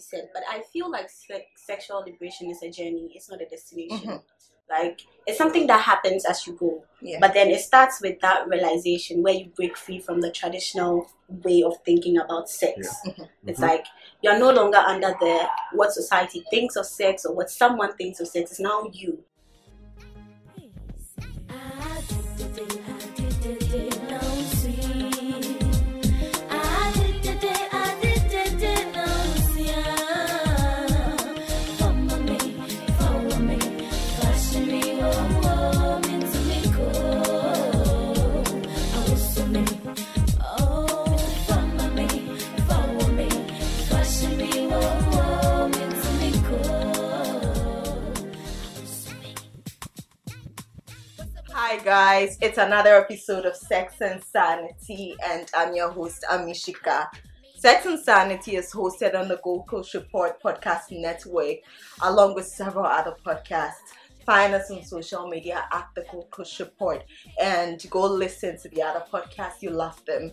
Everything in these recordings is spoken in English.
you said, but I feel like se- sexual liberation is a journey. It's not a destination. Mhm. Like it's something that happens as you go. Yeah. But then it starts with that realization where you break free from the traditional way of thinking about sex. Yeah. Mhm. It's like you're no longer under the what society thinks of sex or what someone thinks of sex. It's now you. Hi guys, it's another episode of Sex and Sanity, and I'm your host Amishika. Sex and Sanity is hosted on the Gold Coast Report Podcast Network, along with several other podcasts. Find us on social media at the Gold Coast Report, and go listen to the other podcasts. You love them.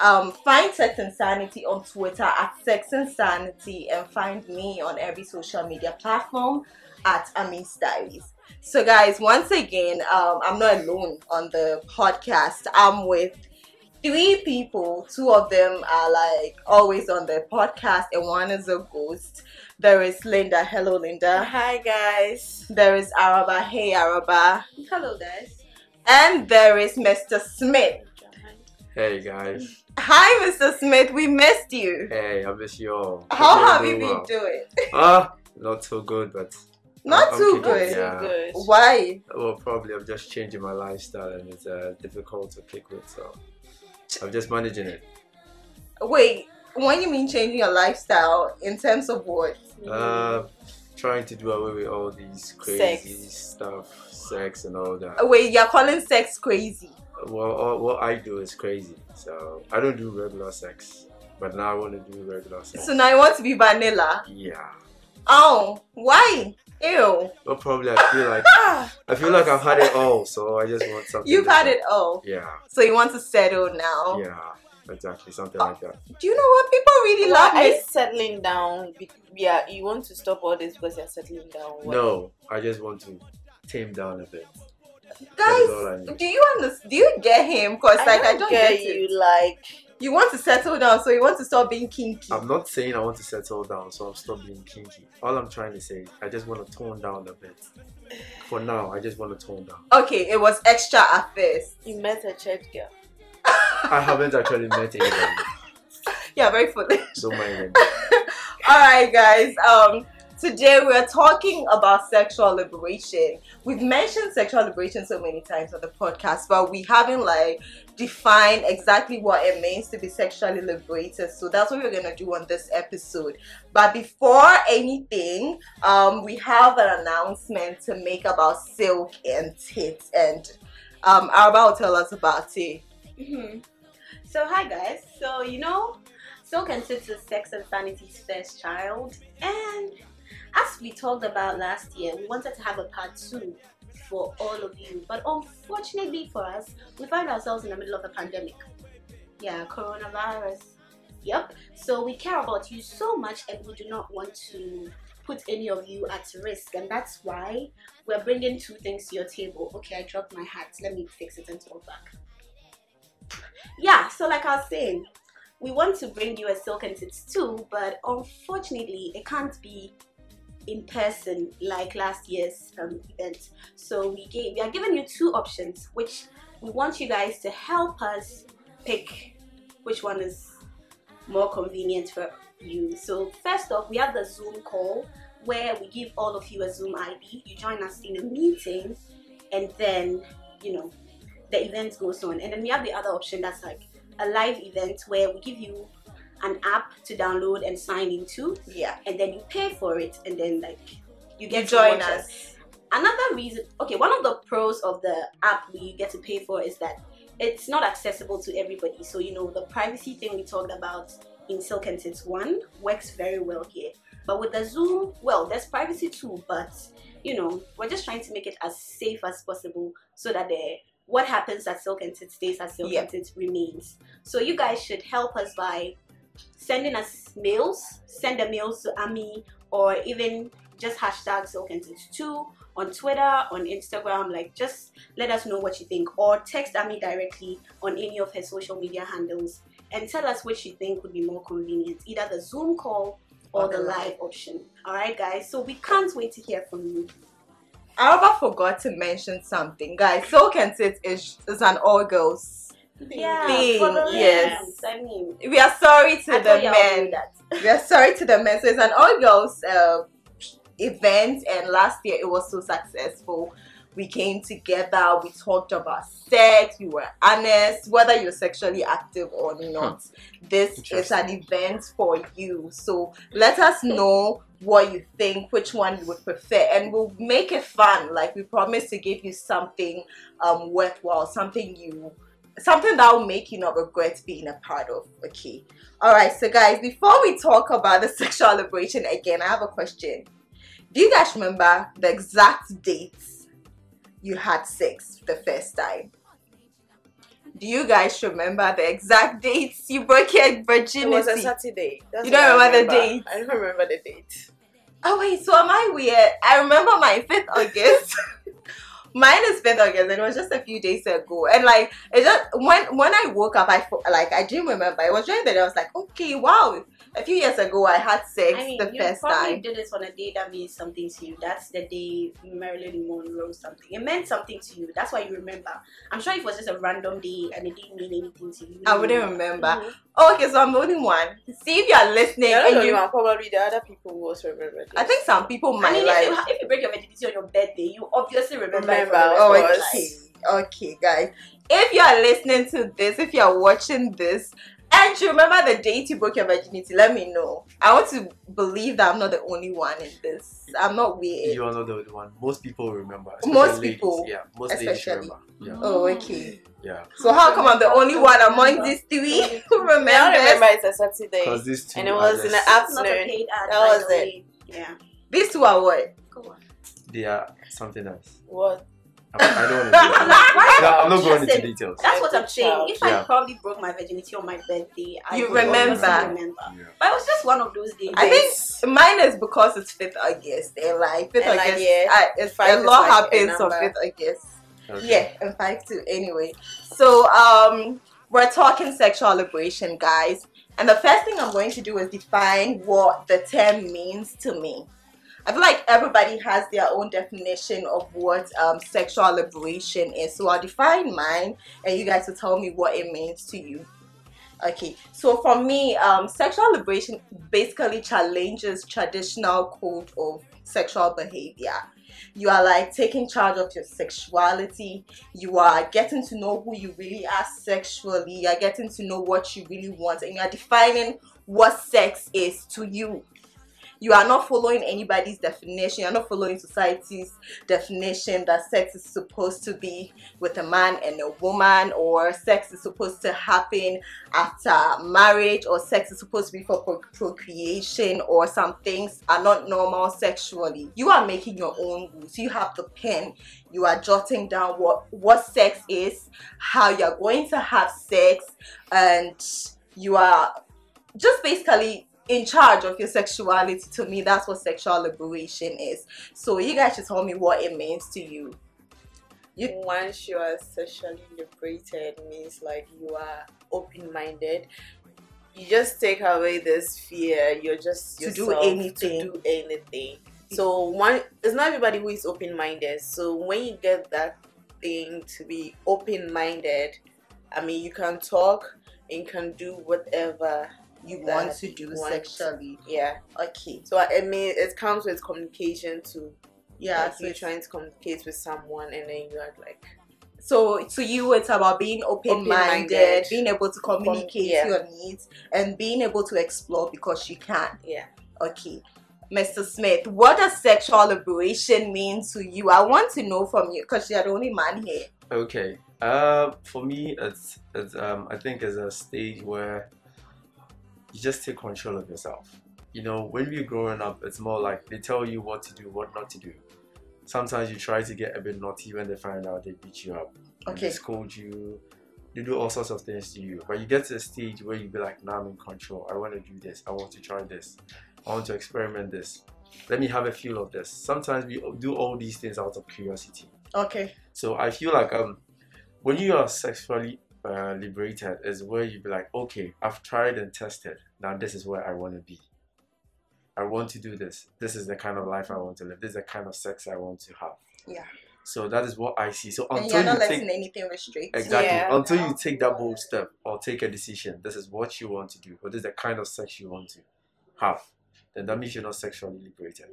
Um, find Sex and Sanity on Twitter at Sex and Sanity, and find me on every social media platform at Amis Diaries. So, guys, once again, um, I'm not alone on the podcast. I'm with three people. Two of them are like always on the podcast, and one is a ghost. There is Linda. Hello, Linda. Hi guys. There is Araba. Hey, Araba. Hello guys. And there is Mr. Smith. Hey guys. Hi, Mr. Smith. We missed you. Hey, I miss you all. How have you been well. doing? Ah, not so good, but Not I'm too good. Yeah. Good. Why? well, probably I'm just changing my lifestyle, and it's uh, difficult to kick with. So I'm just managing it. Wait, when you mean changing your lifestyle in terms of what? Uh, trying to do away with all these crazy stuff, sex and all that. Wait, you're calling sex crazy. Well, all, what I do is crazy. So I don't do regular sex, but now I want to do regular sex. So now you want to be vanilla. Yeah. Oh, why? Ew. Well, probably I feel like I feel like I've had it all, so I just want something. You've had it all. Yeah. So you want to settle now. Yeah. Exactly. Something like that. Do you know what? People really Why love are you settling down? Be- Yeah, you want to stop all this because you're settling down. What? No, I just want to tame down a bit. That is all I Guys, do you understand? Do you get him? Cause I like don't I don't get, get, you. it. Like You want to settle down, so you want to stop being kinky. I'm not saying I want to settle down, so I'm stop being kinky. All I'm trying to say, I just want to tone down a bit. For now, I just want to tone down. okay, it was extra at first. you met a church girl. I haven't actually met anyone, Yeah, very foolish. so my All right, guys. Um, today we're talking about sexual liberation. We've mentioned sexual liberation so many times on the podcast, but we haven't like defined exactly what it means to be sexually liberated. So that's what we're gonna do on this episode. But before anything, um, we have an announcement to make about silk and tits, and um, Araba will tell us about it. hmm So hi guys. So you know, Silk and Tits is Sex and Sanity's first child, and as we talked about last year, we wanted to have a part two for all of you, but unfortunately for us, we find ourselves in the middle of a pandemic. Yeah, coronavirus. Yep. So we care about you so much, and we do not want to put any of you at risk, and that's why we're bringing two things to your table. Okay, I dropped my hat. Let me fix it and talk back yeah, so like I was saying, we want to bring you a silk and tits too, but unfortunately, it can't be in person like last year's um, event. So we gave we are giving you two options, which we want you guys to help us pick which one is more convenient for you. So first off, we have the Zoom call where we give all of you a Zoom ID. You join us in a meeting, and then you know the event goes on. And then we have the other option that's like a live event where we give you an app to download and sign into, Yeah, and then you pay for it, and then like you you get to join us. Another reason, okay, one of the pros of the app we get to pay for is that it's not accessible to everybody. So you know the privacy thing we talked about in Silk and Tits One works very well here. But with the Zoom, well, there's privacy too, but you know we're just trying to make it as safe as possible so that the what happens at Silk and Tits stays at Silk Yeah. and Tits remains. So you guys should help us by sending us mails. Send the mails to Ami or even just hashtag SilkandTits2 on Twitter, on Instagram. Like, just let us know what you think, or text Ami directly on any of her social media handles and tell us which you think would be more convenient, either the Zoom call or the live option. All right, guys. So we can't wait to hear from you. I ever forgot to mention something, guys. Silk and Tits is, is an all girls. Yeah, Thing, for the yes. lambs, I mean, We are sorry to I the thought y'all knew men. that. We are sorry to the men. So it's an all girls uh, event, and last year it was so successful. We came together, we talked about sex, we were honest, whether you're sexually active or not. This is an event for you. So let us know what you think, which one you would prefer, and we'll make it fun. Like we promise to give you something um worthwhile, something you something that will make you not regret being a part of. Okay. Alright, so guys, before we talk about the sexual liberation again, I have a question. Do you guys remember the exact dates you had sex the first time? Do you guys remember the exact dates you broke your virginity? It was a? Saturday. That's You don't I remember the date? I don't remember the date. Oh wait, so am I weird? I remember my fifth August. Mine is fifth August, and it was just a few days ago. And like, it just when when I woke up, I like I didn't remember. It was during that. I was like, okay, wow. A few years ago, I had sex I mean, the you first probably time. did this on a day that means something to you. That's the day Marilyn Monroe something. It meant something to you. That's why you remember. I'm sure it was just a random day and it didn't mean anything to you. you I wouldn't remember. Mhm. Okay, so I'm the only one. See if you are listening. Yeah, and not you, you, probably the other people who also remember this. I think some people I might mean, like. if you, if you break your virginity on your birthday, you obviously remember. Remember, the Oh, of your course. life. okay, okay, guys. If you are listening to this, if you are watching this, and you remember the date you broke your virginity, let me know. I want to believe that I'm not the only one in this. I'm not weird. You are not the only one. Most people remember. Most ladies. people, Yeah, most ladies remember. Yeah, Oh, okay. yeah. So how come I'm the only one among these three who I don't remember it's a Saturday. Because these two And it are was in just- the not a afternoon. paid ad. That was it. Yeah. These two are what? Go on. They are something else. What? I, I don't want to. no, I'm not going into details. That's what I'm saying. child. If I probably broke my virginity on my birthday, I You would obviously remember. remember. Yeah. But it was just one of those days. I think mine is because it's fifth August. And like fifth And like, August, yeah, I, it's, five a is lot like a happens on fifth August. Okay. Yeah, and five too. Anyway, so um, we're talking sexual liberation, guys, and the first thing I'm going to do is define what the term means to me. I feel like everybody has their own definition of what um, sexual liberation is. So I'll define mine, and you guys will tell me what it means to you. Okay, so for me, um, sexual liberation basically challenges traditional code of sexual behavior. You are like taking charge of your sexuality. You are getting to know who you really are sexually. You are getting to know what you really want, and you are defining what sex is to you. You are not following anybody's definition. You're not following society's definition that sex is supposed to be with a man and a woman, or sex is supposed to happen after marriage, or sex is supposed to be for pro- procreation, or some things are not normal sexually. You are making your own rules. You have the pen. You are jotting down what what sex is, how you're going to have sex, and you are just basically in charge of your sexuality. To me, that's what sexual liberation is. So you guys should tell me what it means to you. You- Once you are sexually liberated means like you are open minded. You just take away this fear. You're just To do anything. To do anything. So one, it's not everybody who is open minded. So when you get that thing to be open minded, I mean, you can talk and you can do whatever You that want to do want. sexually. Yeah. Okay. So I mean, it comes with communication too. Yeah. like so you're trying to communicate with someone and then you are like So to you, it's about being open-minded, Open-minded. being able to communicate yeah. your needs, and being able to explore because you can. yeah Okay. Mr. Smith, what does sexual liberation mean to you? I want to know from you because you're the only man here. Okay. Uh, for me, it's it's um I think it's a stage where you just take control of yourself. You know, when we're growing up, it's more like they tell you what to do, what not to do. Sometimes you try to get a bit naughty when they find out they beat you up. Okay. They scold you, they do all sorts of things to you. But you get to a stage where you be like, now I'm in control. I want to do this. I want to try this. I want to experiment this. Let me have a feel of this. Sometimes we do all these things out of curiosity. Okay. So I feel like um, when you are sexually uh, liberated, is where you be like, okay, I've tried and tested. Now this is where I want to be. I want to do this. This is the kind of life I want to live. This is the kind of sex I want to have. Yeah. So that is what I see. So And until you're not you letting take anything restrict. you. exactly Yeah. until you take that bold step or take a decision, this is what you want to do, or this is the kind of sex you want to have, then that means you're not sexually liberated.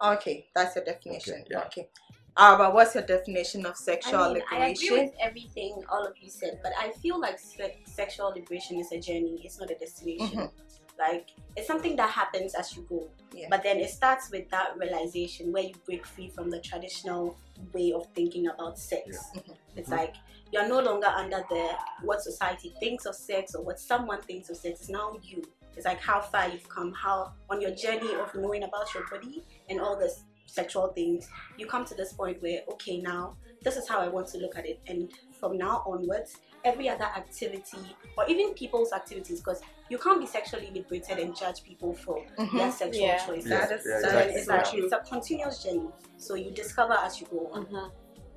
Okay, that's your definition. Okay, yeah. Okay. Araba, what's your definition of sexual I mean, I agree liberation? with everything all of you said, but I feel like se- sexual liberation is a journey. It's not a destination. Mhm. Like it's something that happens as you go. Yeah. But then it starts with that realization where you break free from the traditional way of thinking about sex. Yeah. Mhm. It's Mhm. like you're no longer under the what society thinks of sex or what someone thinks of sex. It's now you. It's like how far you've come, how on your journey of knowing about your body and all this sexual things, you come to this point where okay now this is how I want to look at it and from now onwards every other activity or even people's activities because you can't be sexually liberated and judge people for Mhm. their sexual Yeah. choices. Yeah, That is- yeah, that exactly. it's like it's a continuous journey. So you discover as you go on.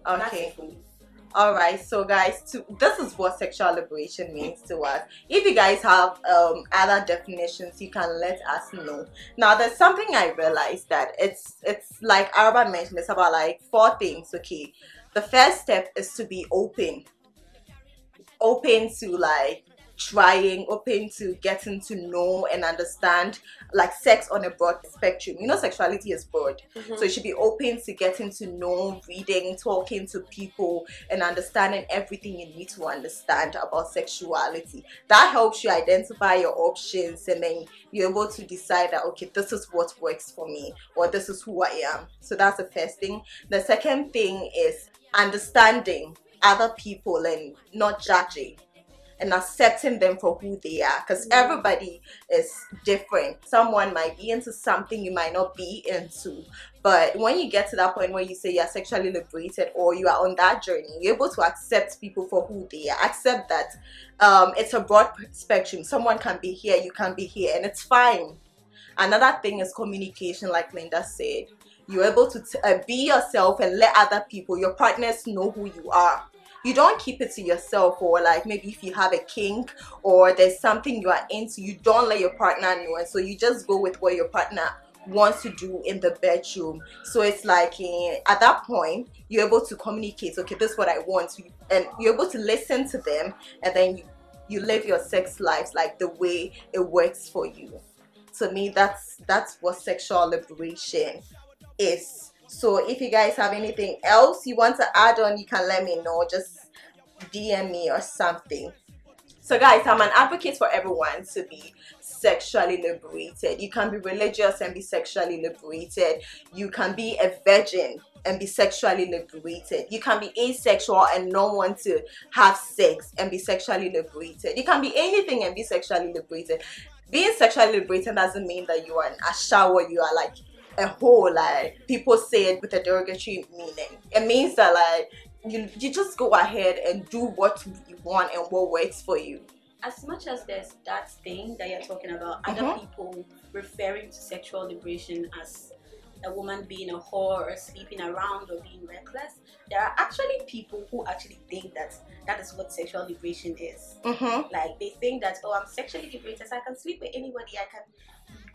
That's Okay. All right, so guys, to, this is what sexual liberation means to us. If you guys have um, other definitions, you can let us know. Now, there's something I realized that it's it's like Araba mentioned. It's about like four things. Okay, the first step is to be open, open to like trying, open to getting to know and understand like sex on a broad spectrum. You know, sexuality is broad. Mm-hmm. So you should be open to getting to know, reading, talking to people, and understanding everything you need to understand about sexuality. That helps you identify your options and then you're able to decide that, okay, this is what works for me or this is who I am. So that's the first thing. The second thing is understanding other people and not judging. And accepting them for who they are because Mhm. everybody is different. Someone might be into something you might not be into. But when you get to that point where you say you're sexually liberated or you are on that journey, you're able to accept people for who they are. Accept that um, it's a broad spectrum. Someone can be here, you can be here, and it's fine. Another thing is communication, like Linda said. You're able to t- uh, be yourself and let other people, your partners, know who you are you don't keep it to yourself or like maybe if you have a kink or there's something you are into you don't let your partner know. And so you just go with what your partner wants to do in the bedroom. So it's like eh, at that point you're able to communicate okay this is what i want and you're able to listen to them and then you you live your sex lives like the way it works for you. To me that's that's what sexual liberation is so if you guys have anything else you want to add on you can let me know. Just dm me or something. So guys i'm an advocate for everyone to be sexually liberated. You can be religious and be sexually liberated. You can be a virgin and be sexually liberated. You can be asexual and not want to have sex and be sexually liberated. You can be anything and be sexually liberated. Being sexually liberated doesn't mean that you are in a shower you are like a whole like people say it with a derogatory meaning it means that like you, you just go ahead and do what you want and what works for you as much as there's that thing that you're talking about, other Mhm. people referring to sexual liberation as a woman being a whore or sleeping around or being reckless, there are actually people who actually think that that is what sexual liberation is. mm-hmm. Like they think that oh, I'm sexually liberated, so I can sleep with anybody, I can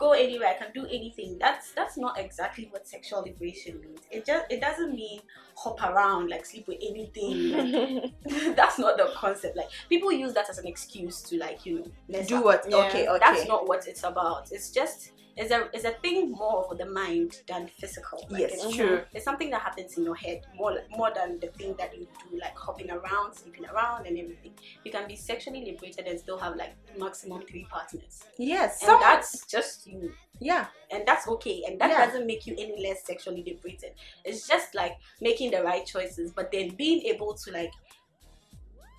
go anywhere, I can do anything. That's that's not exactly what sexual liberation means. It just it doesn't mean hop around like sleep with anything. that's not the concept. Like people use that as an excuse to like you know do up. what Yeah. okay okay That's not what it's about. It's just it's a it's a thing more for the mind than physical. Like, yes it's, true it's something that happens in your head more more than the thing that you do like hopping around, sleeping around, and everything. You can be sexually liberated and still have like maximum three partners, yes and that's just you yeah and that's okay and that Yeah. doesn't make you any less sexually liberated it's just like making the right choices but then being able to like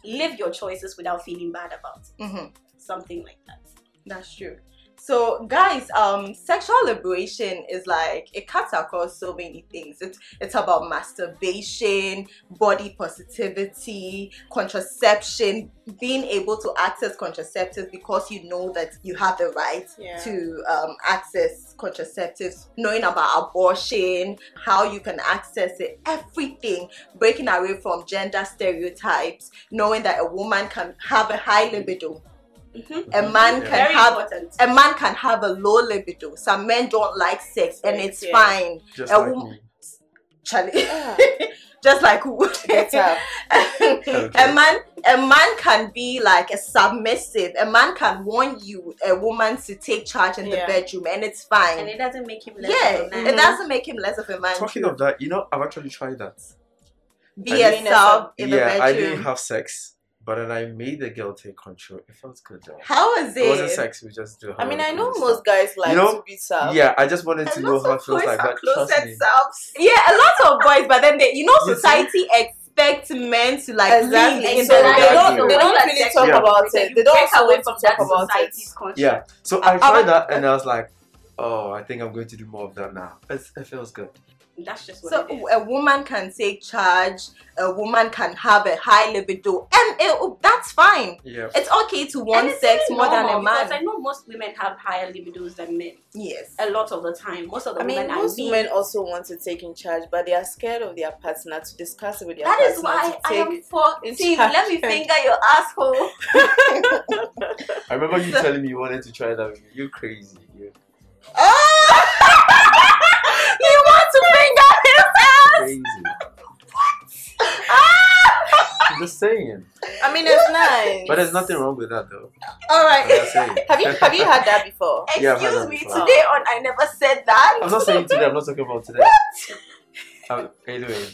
live your choices without feeling bad about it hmm something like that That's true. So, guys, um, sexual liberation is like it cuts across so many things. It's it's about masturbation, body positivity, contraception, being able to access contraceptives because you know that you have the right Yeah. to um, access contraceptives, knowing about abortion, how you can access it, everything, breaking away from gender stereotypes, knowing that a woman can have a high libido, Mhm. a man Yeah. can Very have important. a man can have a low libido. Some men don't like sex, and it's Yeah. fine. Just A like woman- me. Charlie, Yeah. just like who? Get up. a man, a man can be like a submissive. A man can want you, a woman, to take charge in the bedroom, and it's fine. and it doesn't make him less yeah, of a man. it doesn't make him less of a man. Talking of that, you know, I've actually tried that. Be I a sub in the yeah, I bedroom. didn't have sex, but then I made the girl take control. It felt good though. was it? It wasn't sex. We just do. I mean, I horrible know stuff. most guys like know, to be served. Yeah, I just wanted A to know how of it feels like. are But trust me, subs. Yeah, a lot of boys, but then they, you know, You see? society expects men to like Exactly. live in So the they don't- they don't really talk Yeah. about it. They don't break also away from talk that about it. society's construct. yeah. So I Uh, tried that, and I was like, oh, I think I'm going to do more of that now. It's, it feels good. That's just what So it is. a woman can take charge. A woman can have a high libido, and it, that's fine. Yeah. It's okay to want sex more than a man. Because I know most women have higher libidos than men. Yes. A lot of the time. Most of the I mean, women most I meet. women also want to take in charge, but they are scared of their partner to discuss it with their that partner. is why to I take am for in team. charge. Let me finger your asshole. I remember you telling me you wanted to try that with me. You crazy. You Oh! you want to finger his ass? Crazy. I'm just saying. I mean, it's nice. But there's nothing wrong with that though. All I'm right. just saying. Have you have you had that before? Yeah, Excuse that me. before. Today on I never said that. I'm not saying today. I'm not talking about today. What? Um, anyway,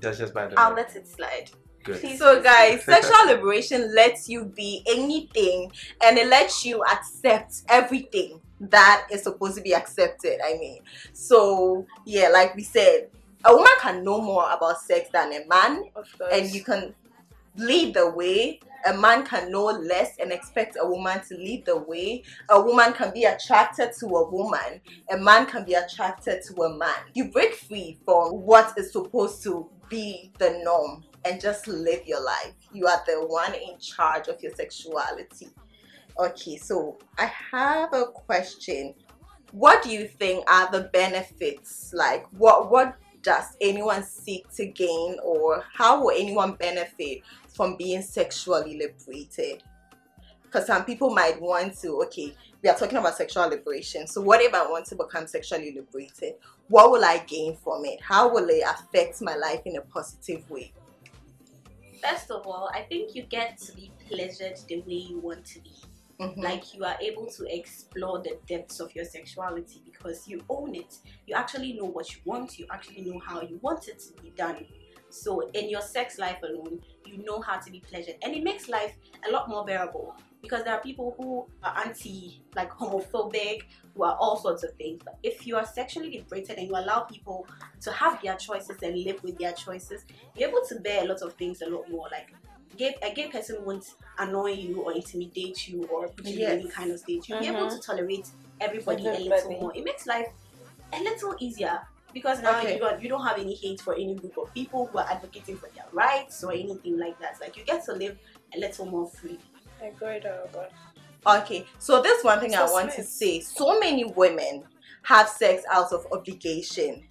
that's just by the I'll way. let it slide. Good. Please. So, guys, sexual liberation lets you be anything and it lets you accept everything that is supposed to be accepted. I mean, so yeah, like we said, a woman can know more about sex than a man, and you can lead the way. A man can know less and expect a woman to lead the way. A woman can be attracted to a woman. A man can be attracted to a man. You break free from what is supposed to be the norm and just live your life. You are the one in charge of your sexuality. Okay, so I have a question. What do you think are the benefits? Like what what does anyone seek to gain or how will anyone benefit from being sexually liberated? Because some people might want to, okay, we are talking about sexual liberation. So what if I want to become sexually liberated? What will I gain from it? How will it affect my life in a positive way? First of all, I think you get to be pleasured the way you want to be. Mhm. Like you are able to explore the depths of your sexuality because you own it. You actually know what you want. You actually know how you want it to be done. So in your sex life alone, you know how to be pleasured, and it makes life a lot more bearable. Because there are people who are anti, like homophobic, who are all sorts of things. But if you are sexually liberated and you allow people to have their choices and live with their choices, you're able to bear a lot of things a lot more. Like gay, a gay person won't annoy you or intimidate you or put you in any kind of state. You'll be able Mhm. to tolerate everybody a little more. It makes life a little easier because now Okay. you, are, you don't have any hate for any group of people who are advocating for their rights or anything like that. Like you get to live a little more free. Agreed, Albert. Okay, so this one thing I So want to say. So many women have sex out of obligation.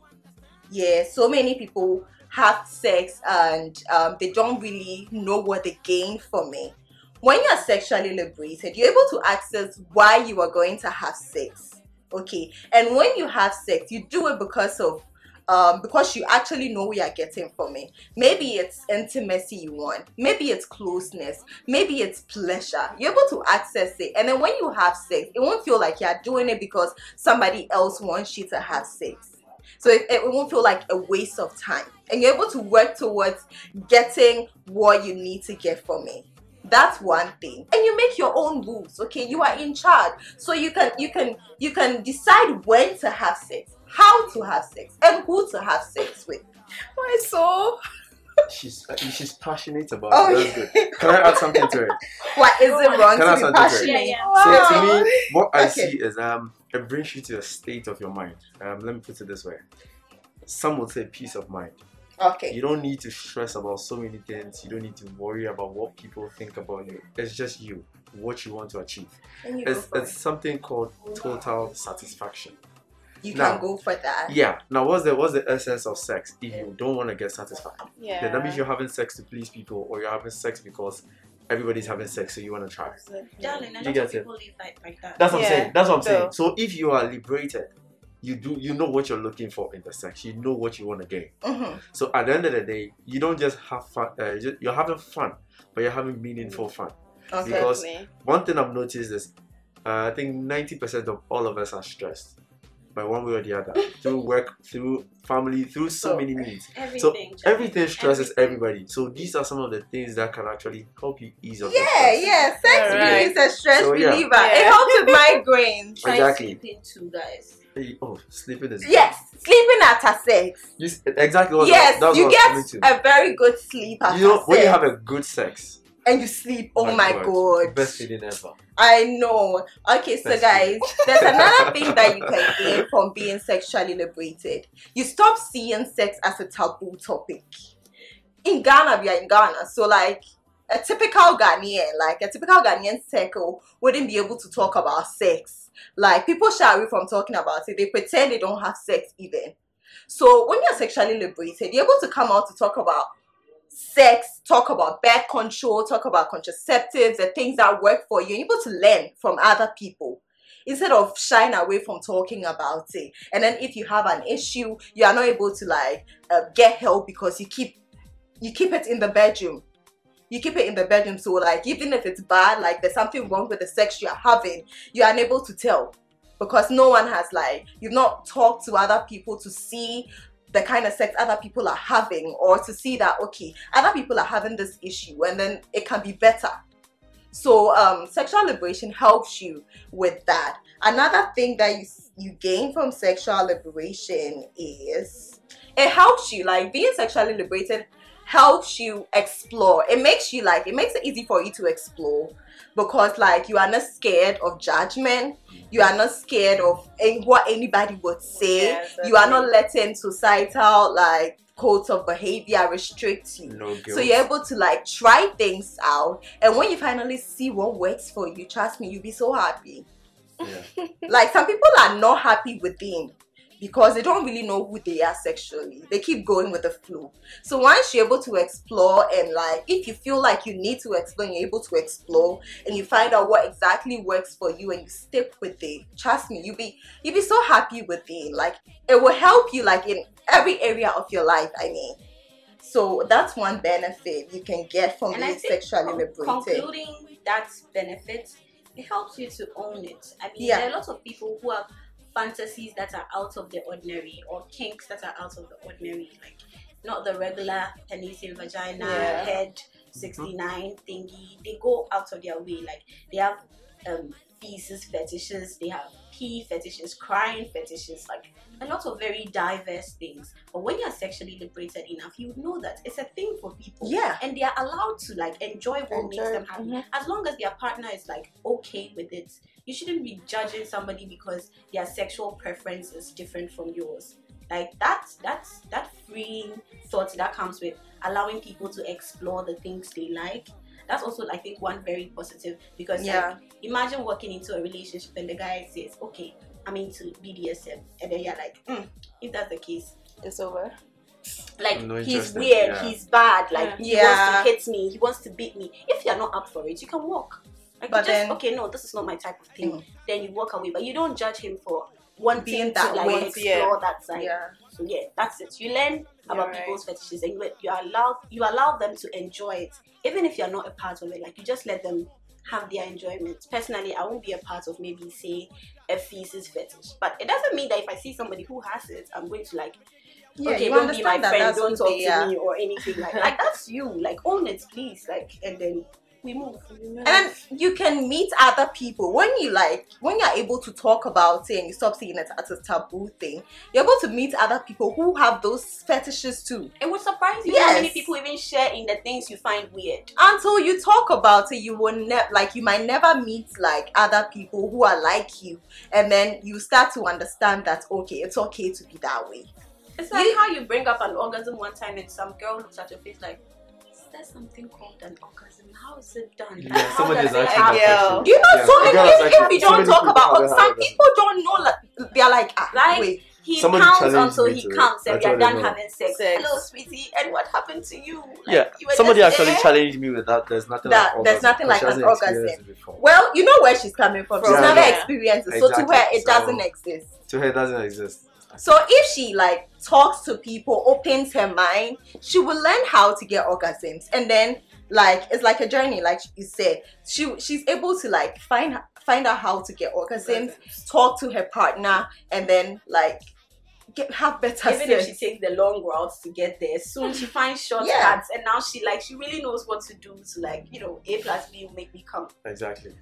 Yeah, so many people have sex and um, they don't really know what they gain from it. When you're sexually liberated, you're able to access why you are going to have sex. Okay, and when you have sex, you do it because of um, because you actually know what you're getting from it. Maybe it's intimacy you want, maybe it's closeness, maybe it's pleasure. You're able to access it, and then when you have sex, it won't feel like you're doing it because somebody else wants you to have sex. So it, it won't feel like a waste of time, and you're able to work towards getting what you need to get from it. That's one thing, and you make your own rules. Okay, you are in charge, so you can you can you can decide when to have sex, how to have sex, and who to have sex with. Why so? she's uh, she's passionate about Oh, it. That's good. Can I add something to it? What is it wrong Can I to be say something? passionate? Yeah, yeah. Wow. So to me, what I Okay. see is um, it brings you to a state of your mind. Um, let me put it this way. Some would say peace of mind. Okay. You don't need to stress about so many things. You don't need to worry about what people think about you. It's just you, what you want to achieve. Then you go It's, it's it. something called total satisfaction. You now- can go for that. Yeah. Now, what's the what's the essence of sex? If you don't want to get satisfied, Yeah. then that means you're having sex to please people, or you're having sex because everybody's having sex, so you want to try. Darling, a You get it. people live like, like that. That's what Yeah, I'm saying. That's what I'm so- saying. So if you are liberated, you do you know what you're looking for in the sex. You know what you want to gain. hmm So at the end of the day, you don't just have fun. Uh, you- you're having fun, but you're having meaningful fun. Okay. Because- One thing I've noticed is, uh, I think 90% of all of us are stressed, by one way or the other, through work, through family, through so So, many means Everything. Jack. Everything stresses Everything. everybody. So these are some of the things that can actually help you ease off. Yeah, yeah. Sex Alright. really is a stress So, yeah. reliever. Yeah. It helps with migraines. Try Exactly. sleeping too, guys. Hey, oh, sleeping is Yes, sleeping after sex. You, exactly what yes, that's you get a very good sleep after you know when you have a good sex and you sleep. Oh my god, best feeling ever I know. Okay, so Best guys, there's another thing that you can gain from being sexually liberated. You stop seeing sex as a taboo topic. In Ghana, we are in Ghana, so like a typical Ghanaian, like a typical Ghanaian circle, wouldn't be able to talk about sex. Like people shy away from talking about it. They pretend they don't have sex even. So when you're sexually liberated, you're able to come out to talk about sex, talk about birth control, talk about contraceptives, the things that work for you. You're able to learn from other people instead of shying away from talking about it. And then if you have an issue, you are not able to like uh, get help because you keep you keep it in the bedroom. You keep it in the bedroom, so like even if it's bad, like there's something wrong with the sex you're having, you're unable to tell. Because no one has like you've not talked to other people to see the kind of sex other people are having or to see that okay other people are having this issue and then it can be better. So um sexual liberation helps you with that. Another thing that you you gain from sexual liberation is it helps you like being sexually liberated helps you explore. It makes you like it makes it easy for you to explore because like you are not scared of judgment. You are not scared of any, what anybody would say. Yeah, you are not letting societal like codes of behavior restrict you. No guilt. So you're able to like try things out. And when you finally see what works for you trust me you'll be so happy. Yeah. like some people are not happy with them because they don't really know who they are sexually. They keep going with the flow. So once you're able to explore and like if you feel like you need to explore and you're able to explore and you find out what exactly works for you and you stick with it trust me you'll be you'll be so happy with it. Like it will help you like in every area of your life i mean. So that's one benefit you can get from And being sexually liberated. concluding that benefit, it helps you to own it. I mean, Yeah. there are lots of people who have fantasies that are out of the ordinary or kinks that are out of the ordinary, like not the regular penis vagina Yeah. head 69 thingy. They go out of their way, like they have um feces fetishes, they have pee fetishes, crying fetishes, like a lot of very diverse things. But when you're sexually liberated enough, you know that it's a thing for people. Yeah. And they are allowed to like enjoy what makes them happy. Mhm. as long as their partner is like okay with it you shouldn't be judging somebody because their sexual preference is different from yours. Like that's that's that freeing thought that comes with allowing people to explore the things they like that's also i think one very positive because yeah like, imagine walking into a relationship and the guy says okay i'm into bdsm and then you're like mm, if that's the case It's over. like I'm he's weird, yeah. he's bad, like he Yeah. wants to hit me, he wants to beat me. If you're not up for it, you can walk. Like But just then- okay, no, this is not my type of thing. Mm. Then you walk away, but you don't judge him for wanting Being to that like way, explore yeah. that side. yeah So yeah, that's it. You learn about right. people's fetishes and you, you allow you allow them to enjoy it, even if you're not a part of it. Like you just let them have their enjoyment. Personally, I won't be a part of maybe say a feces fetish, but it doesn't mean that if I see somebody who has it, I'm going to like yeah okay, you don't be my understand that friend, don't talk to are. me or anything like like that's you. Like own it, please. Like and then we move. and then you can meet other people when you like when you're able to talk about it and you stop seeing it as a taboo thing you're able to meet other people who have those fetishes too It would surprise you how many people even share in the things you find weird. until you talk about it you will never like you might never meet like other people who are like you and then you start to understand that okay it's okay to be that way It's like You- how you bring up an orgasm one time and some girl looks at your face like, is there something called an orgasm? How is it done? Like, Yeah, how somebody does is it asking Yeah. do you know Yeah, so many girl if, if actually- we don't talk people about haven't some had people don't know like they're like ah, Like, wait He Somebody counts until he to it. counts and I we are done him having sex. Sex. Hello, sweetie, and what happened to you? Like, Yeah, you somebody actually there. challenged me with that. There's nothing like That- like there's nothing like because an she hasn't experienced orgasm. well you know where she's coming from she's From- never Yeah. experienced it so to her it So- doesn't exist To her, it doesn't exist. So if she like talks to people, opens her mind, she will learn how to get orgasms, and then like it's like a journey, like you said. She she's able to like find find out how to get orgasms, talk to her partner, and then like get have better Even if she takes the long routes to get there, soon she finds shortcuts, Yeah. and now she like she really knows what to do to like you know A plus B will make me come. Exactly.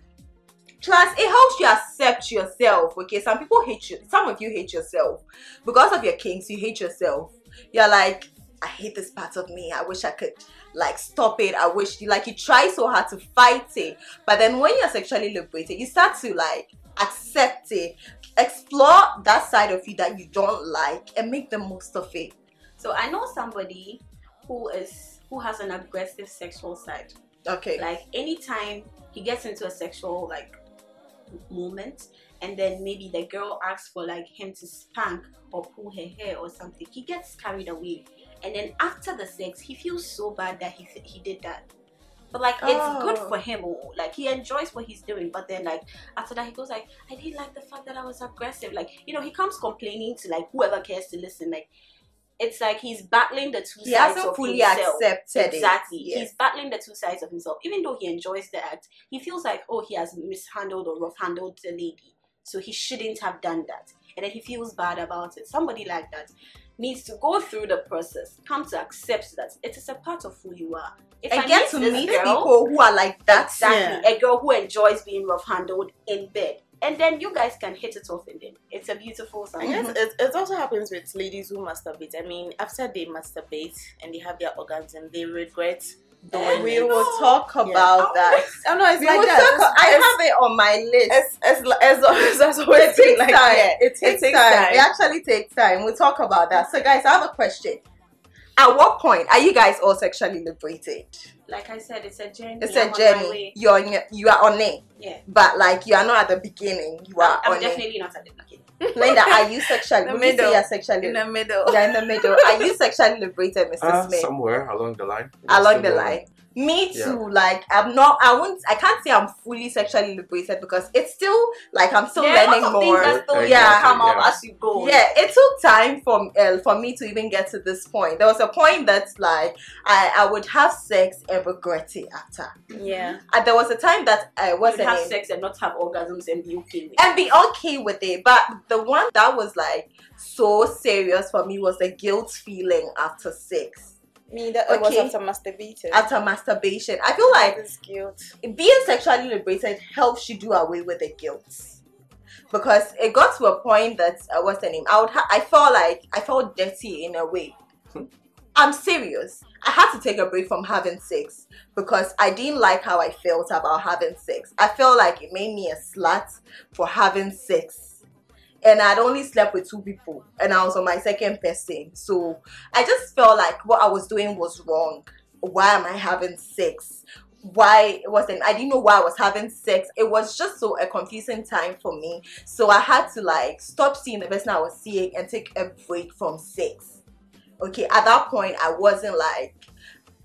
Plus, it helps you accept yourself. Okay, some people hate you. Some of you hate yourself because of your kinks. You hate yourself. You're like, I hate this part of me. I wish I could like stop it. I wish you like you try so hard to fight it, but then when you're sexually liberated, you start to like accept it, explore that side of you that you don't like, and make the most of it. So I know somebody who is who has an aggressive sexual side. Okay. Like anytime he gets into a sexual like moment and then maybe the girl asks for like him to spank or pull her hair or something, he gets carried away. And then after the sex, he feels so bad that he he did that. But like it's oh. good Oh. for him, oh, like he enjoys what he's doing. But then like after that, he goes like, I didn't like the fact that I was aggressive. Like you know, he comes complaining to like whoever cares to listen. Like it's like he's battling the two He sides hasn't of fully himself. accepted Exactly. Yes. He's battling the two sides of himself. Even though he enjoys the act, he feels like, oh, he has mishandled or rough handled the lady. So he shouldn't have done that. And then he feels bad about it. Somebody like that needs to go through the process, come to accept that it is a part of who you are. If and I get to this meet girl, people who are like that. Exactly. A girl who enjoys being rough handled in bed. And then you guys can hit it off and then it's a beautiful something. guess mm-hmm. it, it also happens with ladies who masturbate. I mean, after they masturbate and they have their orgasm, they regret doing We it. will talk Yeah. about oh. that. Oh no, it's We like that. talk- I have it on my list. As as as, it takes like time. yeah, it takes, takes time. time. It actually takes time. We'll talk about that. So, guys, I have a question. At what point are you guys all sexually liberated? Like I said, it's a journey. It's I'm a on journey. You're on your, you are on it, Yeah. but like you are not at the beginning. You are I'm, I'm on definitely not at the beginning. Linda, are you sexually? The Would you middle. you're sexually? in the middle. You're in the middle. Are you sexually liberated, Mr. Uh, Smith? somewhere along the line. along Still the going. line. Me Yeah. too. Like I'm not. I won't. I can't say I'm fully sexually liberated because it's still like I'm still there are learning lots of more. things still Yeah, yeah, come up as you go. Yeah, it took time for uh, for me to even get to this point. There was a point that's like I I would have sex and regret it after. Yeah. And there was a time that I was would have sex and not have orgasms and be okay with it. and be okay with it. But the one that was like so serious for me was the guilt feeling after sex, Me that it was Okay. after masturbating. after masturbation. I feel like this guilt. being sexually liberated helps you do away with the guilt because it got to a point that uh, what's the name i would ha- i felt like i felt dirty in a way i'm serious i had to take a break from having sex because i didn't like how i felt about having sex i felt like it made me a slut for having sex and i'd only slept with two people and i was on my second person so i just felt like what i was doing was wrong why am i having sex why it wasn't I didn't know why I was having sex. It was just so a confusing time for me. So I had to like stop seeing the person I was seeing and take a break from sex. Okay, at that point I wasn't like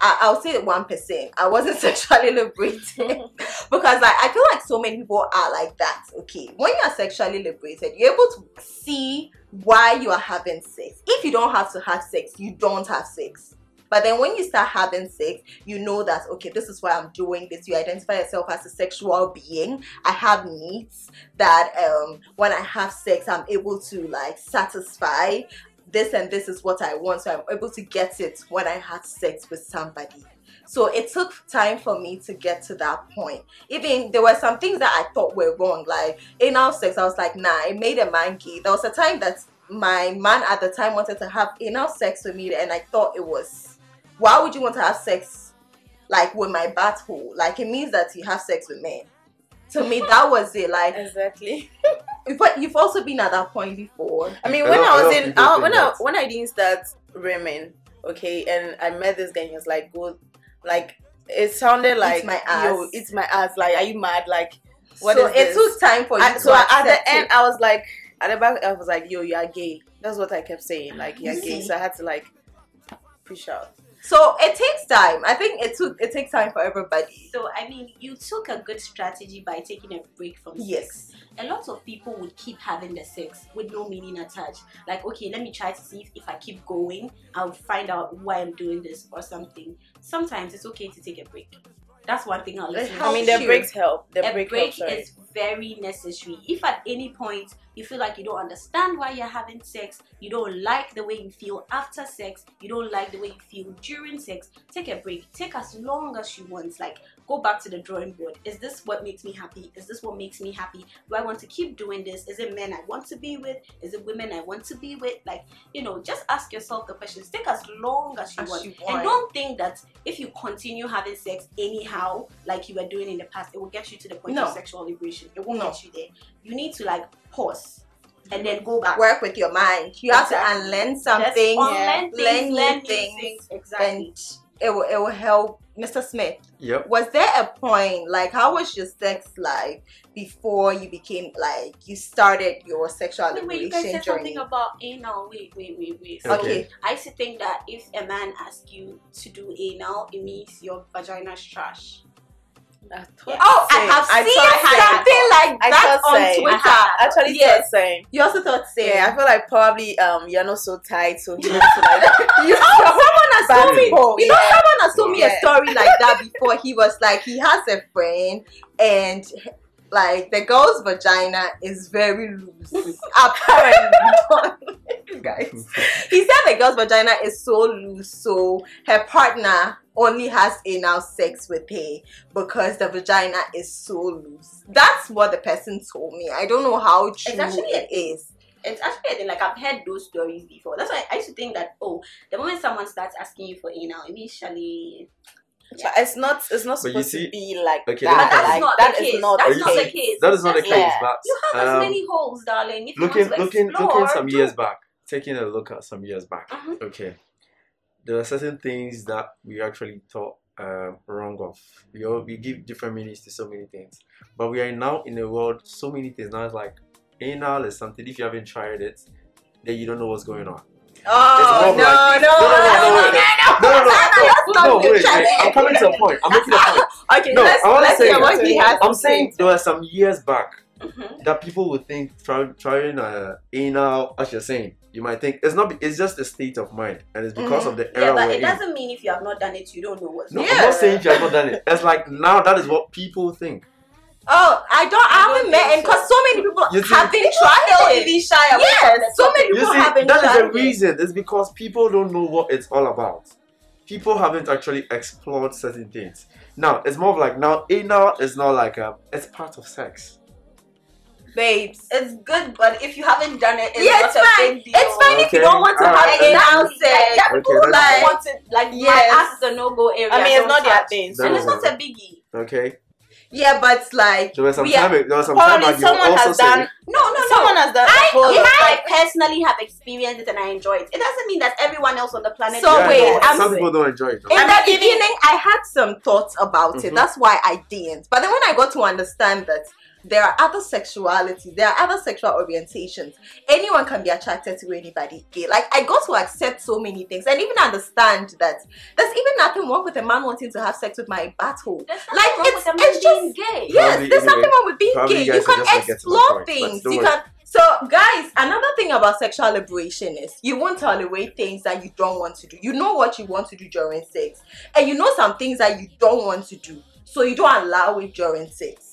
I, I'll say one percent. I wasn't sexually liberated because like I feel like so many people are like that. Okay, when you're sexually liberated, you're able to see why you are having sex. If you don't have to have sex, you don't have sex. But then when you start having sex, you know that okay, this is why I'm doing this. You identify yourself as a sexual being. I have needs that um when I have sex, I'm able to like satisfy this and this is what I want. So I'm able to get it when I have sex with somebody. So it took time for me to get to that point. Even there were some things that I thought were wrong, like anal sex. I was like, nah, it made a man gay. There was a time that my man at the time wanted to have anal sex with me, and I thought it was, why would you want to have sex like with my butthole? Like it means that you have sex with men. To me, that was it. Like, Exactly. but you've also been at that point before. I mean, when I, I a lot was of in, I, think when I when I didn't start ramen, okay, and I met this guy, and he was like, "Go, like." It sounded like my Yo, ass." it's my ass. Like, are you mad? Like, what so is it this? took time for you I- to so at the end, it. I was like, at the back, I was like, "Yo, you are gay." That's what I kept saying. Like, you're You gay. So I had to like push out. So it takes time. I think it took it takes time for everybody. So I mean, you took a good strategy by taking a break from sex. Yes. A lot of people would keep having the sex with no meaning attached. Like, okay, let me try to see if, if I keep going, I'll find out why I'm doing this or something. Sometimes it's okay to take a break. That's one thing I'll It listen. helps I mean, the breaks help. The a break, break helps. sorry. is very necessary. If at any point you feel like you don't understand why you're having sex, you don't like the way you feel after sex, you don't like the way you feel during sex, take a break. Take as long as you want. Like, go back to the drawing board. Is this what makes me happy? Is this what makes me happy? Do I want to keep doing this? Is it men I want to be with? Is it women I want to be with? Like, you know, just ask yourself the questions. Take as long as you As want. you And don't think that if you continue having sex anyhow, like you were doing in the past, it will get you to the point No. of sexual liberation. It won't No. get you there. You need to like pause and then go back. Work with your mind. You have to unlearn something, unlearn things, learn learn things, things. Exactly. And it will it will help. Mr. Smith, Yep. was there a point like how was your sex life before you became like you started your sexual Wait, wait, you guys said journey? something about eh, anal. Wait, wait, wait, wait. So Okay. I used to think that if a man asks you to do anal, it means your vagina's trash. I. Oh, I Same. have I seen thought something like I that on same. Twitter. I Actually, Yes. yes. same. You also thought same. Yeah, I feel like probably um you're not so tight, so he wants to like you, someone has told me. people, You know, someone has told me a story like that before. He was like, he has a friend, and like the girl's vagina is very loose. Apparently, guys. He said the girl's vagina is so loose, so her partner only has anal sex with her because the vagina is so loose. That's what the person told me. I don't know how true actually a it is. It's actually a thing, like I've heard those stories before. That's why I used to think that oh, the moment someone starts asking you for anal, initially But it's not it's not supposed see- to be like Okay, that. But that's like, not that the case. not That's the not the case. case. That is not the case, Yeah. but you have as um, many holes, darling. If looking you want to looking explore, looking some do- years back, taking a look at some years back. Mhm. Okay, there are certain things that we actually thought um, wrong of. We all we give different meanings to so many things, but we are now in a world so many things now. It's like anal is something. If you haven't tried it, then you don't know what's going on. Oh no, like- no, No, no, no, no, wait. No, no, no, no, no, the wait, wait. I'm coming to a point. I'm making a point. Okay, No, let's I wanna let's say hear what he has. I'm saying there were some years back Mhm. that people would think try, trying uh, anal, as you're saying, you might think it's not. It's just a state of mind, and it's because Mhm. of the era. Yeah, but it in. doesn't mean if you have not done it, you don't know what's No, going I'm not saying you have not done it. It's like now that is what people think. Oh, I don't. I I don't haven't met, think and because so many people You haven't tried it. Really shy about Yes, the so many people see, haven't that is tried the it. reason. It's because people don't know what it's all about. People haven't actually explored certain things. Now it's more of like now anal is not like a. It's part of sex. babes. It's good, but if you haven't done it, it's Yeah, not it's a fine. big deal. It's fine if you don't want to alright. have anal Exactly. sex. Like, there are people that's like fine. want it, like Yes. my ass is a no-go area. I mean, it's don't not their thing. That and it's not a biggie. Okay. Yeah, but like There was some we are- time. There was some time. Probably that you someone also has said- done. No, no, no. Someone has done. I, a whole if. I personally have experienced it and I enjoy it, it doesn't mean that everyone else on the planet. So Yeah, wait, no, I'm- some people don't enjoy it. though. in I'm the beginning, I had some thoughts about it. Mhm. That's why I didn't. But then when I got to understand that there are other sexualities, there are other sexual orientations. Anyone can be attracted to anybody gay. Like I got to accept so many things and even understand that there's even nothing wrong with a man wanting to have sex with my butthole. There's Like, wrong it's- with it's just- being gay. Yes, Probably, there's anyway, nothing wrong with being gay. you You can just, like, get to the explore point, things. You worry. can. So, guys, another thing about sexual liberation is you won't tolerate things that you don't want to do. You know what you want to do during sex, and you know some things that you don't want to do, so you don't allow it during sex.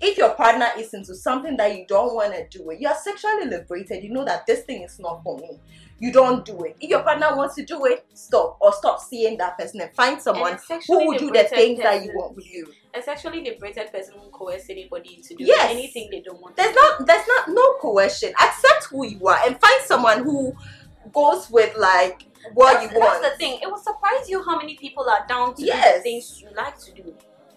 If your partner is into something that you don't want to do it, you are sexually liberated. You know that this thing is not for me. You don't do it. If your partner wants to do it, stop or stop seeing that person and find someone And who will do the things that you want with you. A sexually liberated person won't coerce anybody into doing Yes. anything they don't want. There's to do. not there's not no coercion. Accept who you are and find someone who goes with like what that's, you want. That's the thing. It will surprise you how many people are down to do the things you like to do.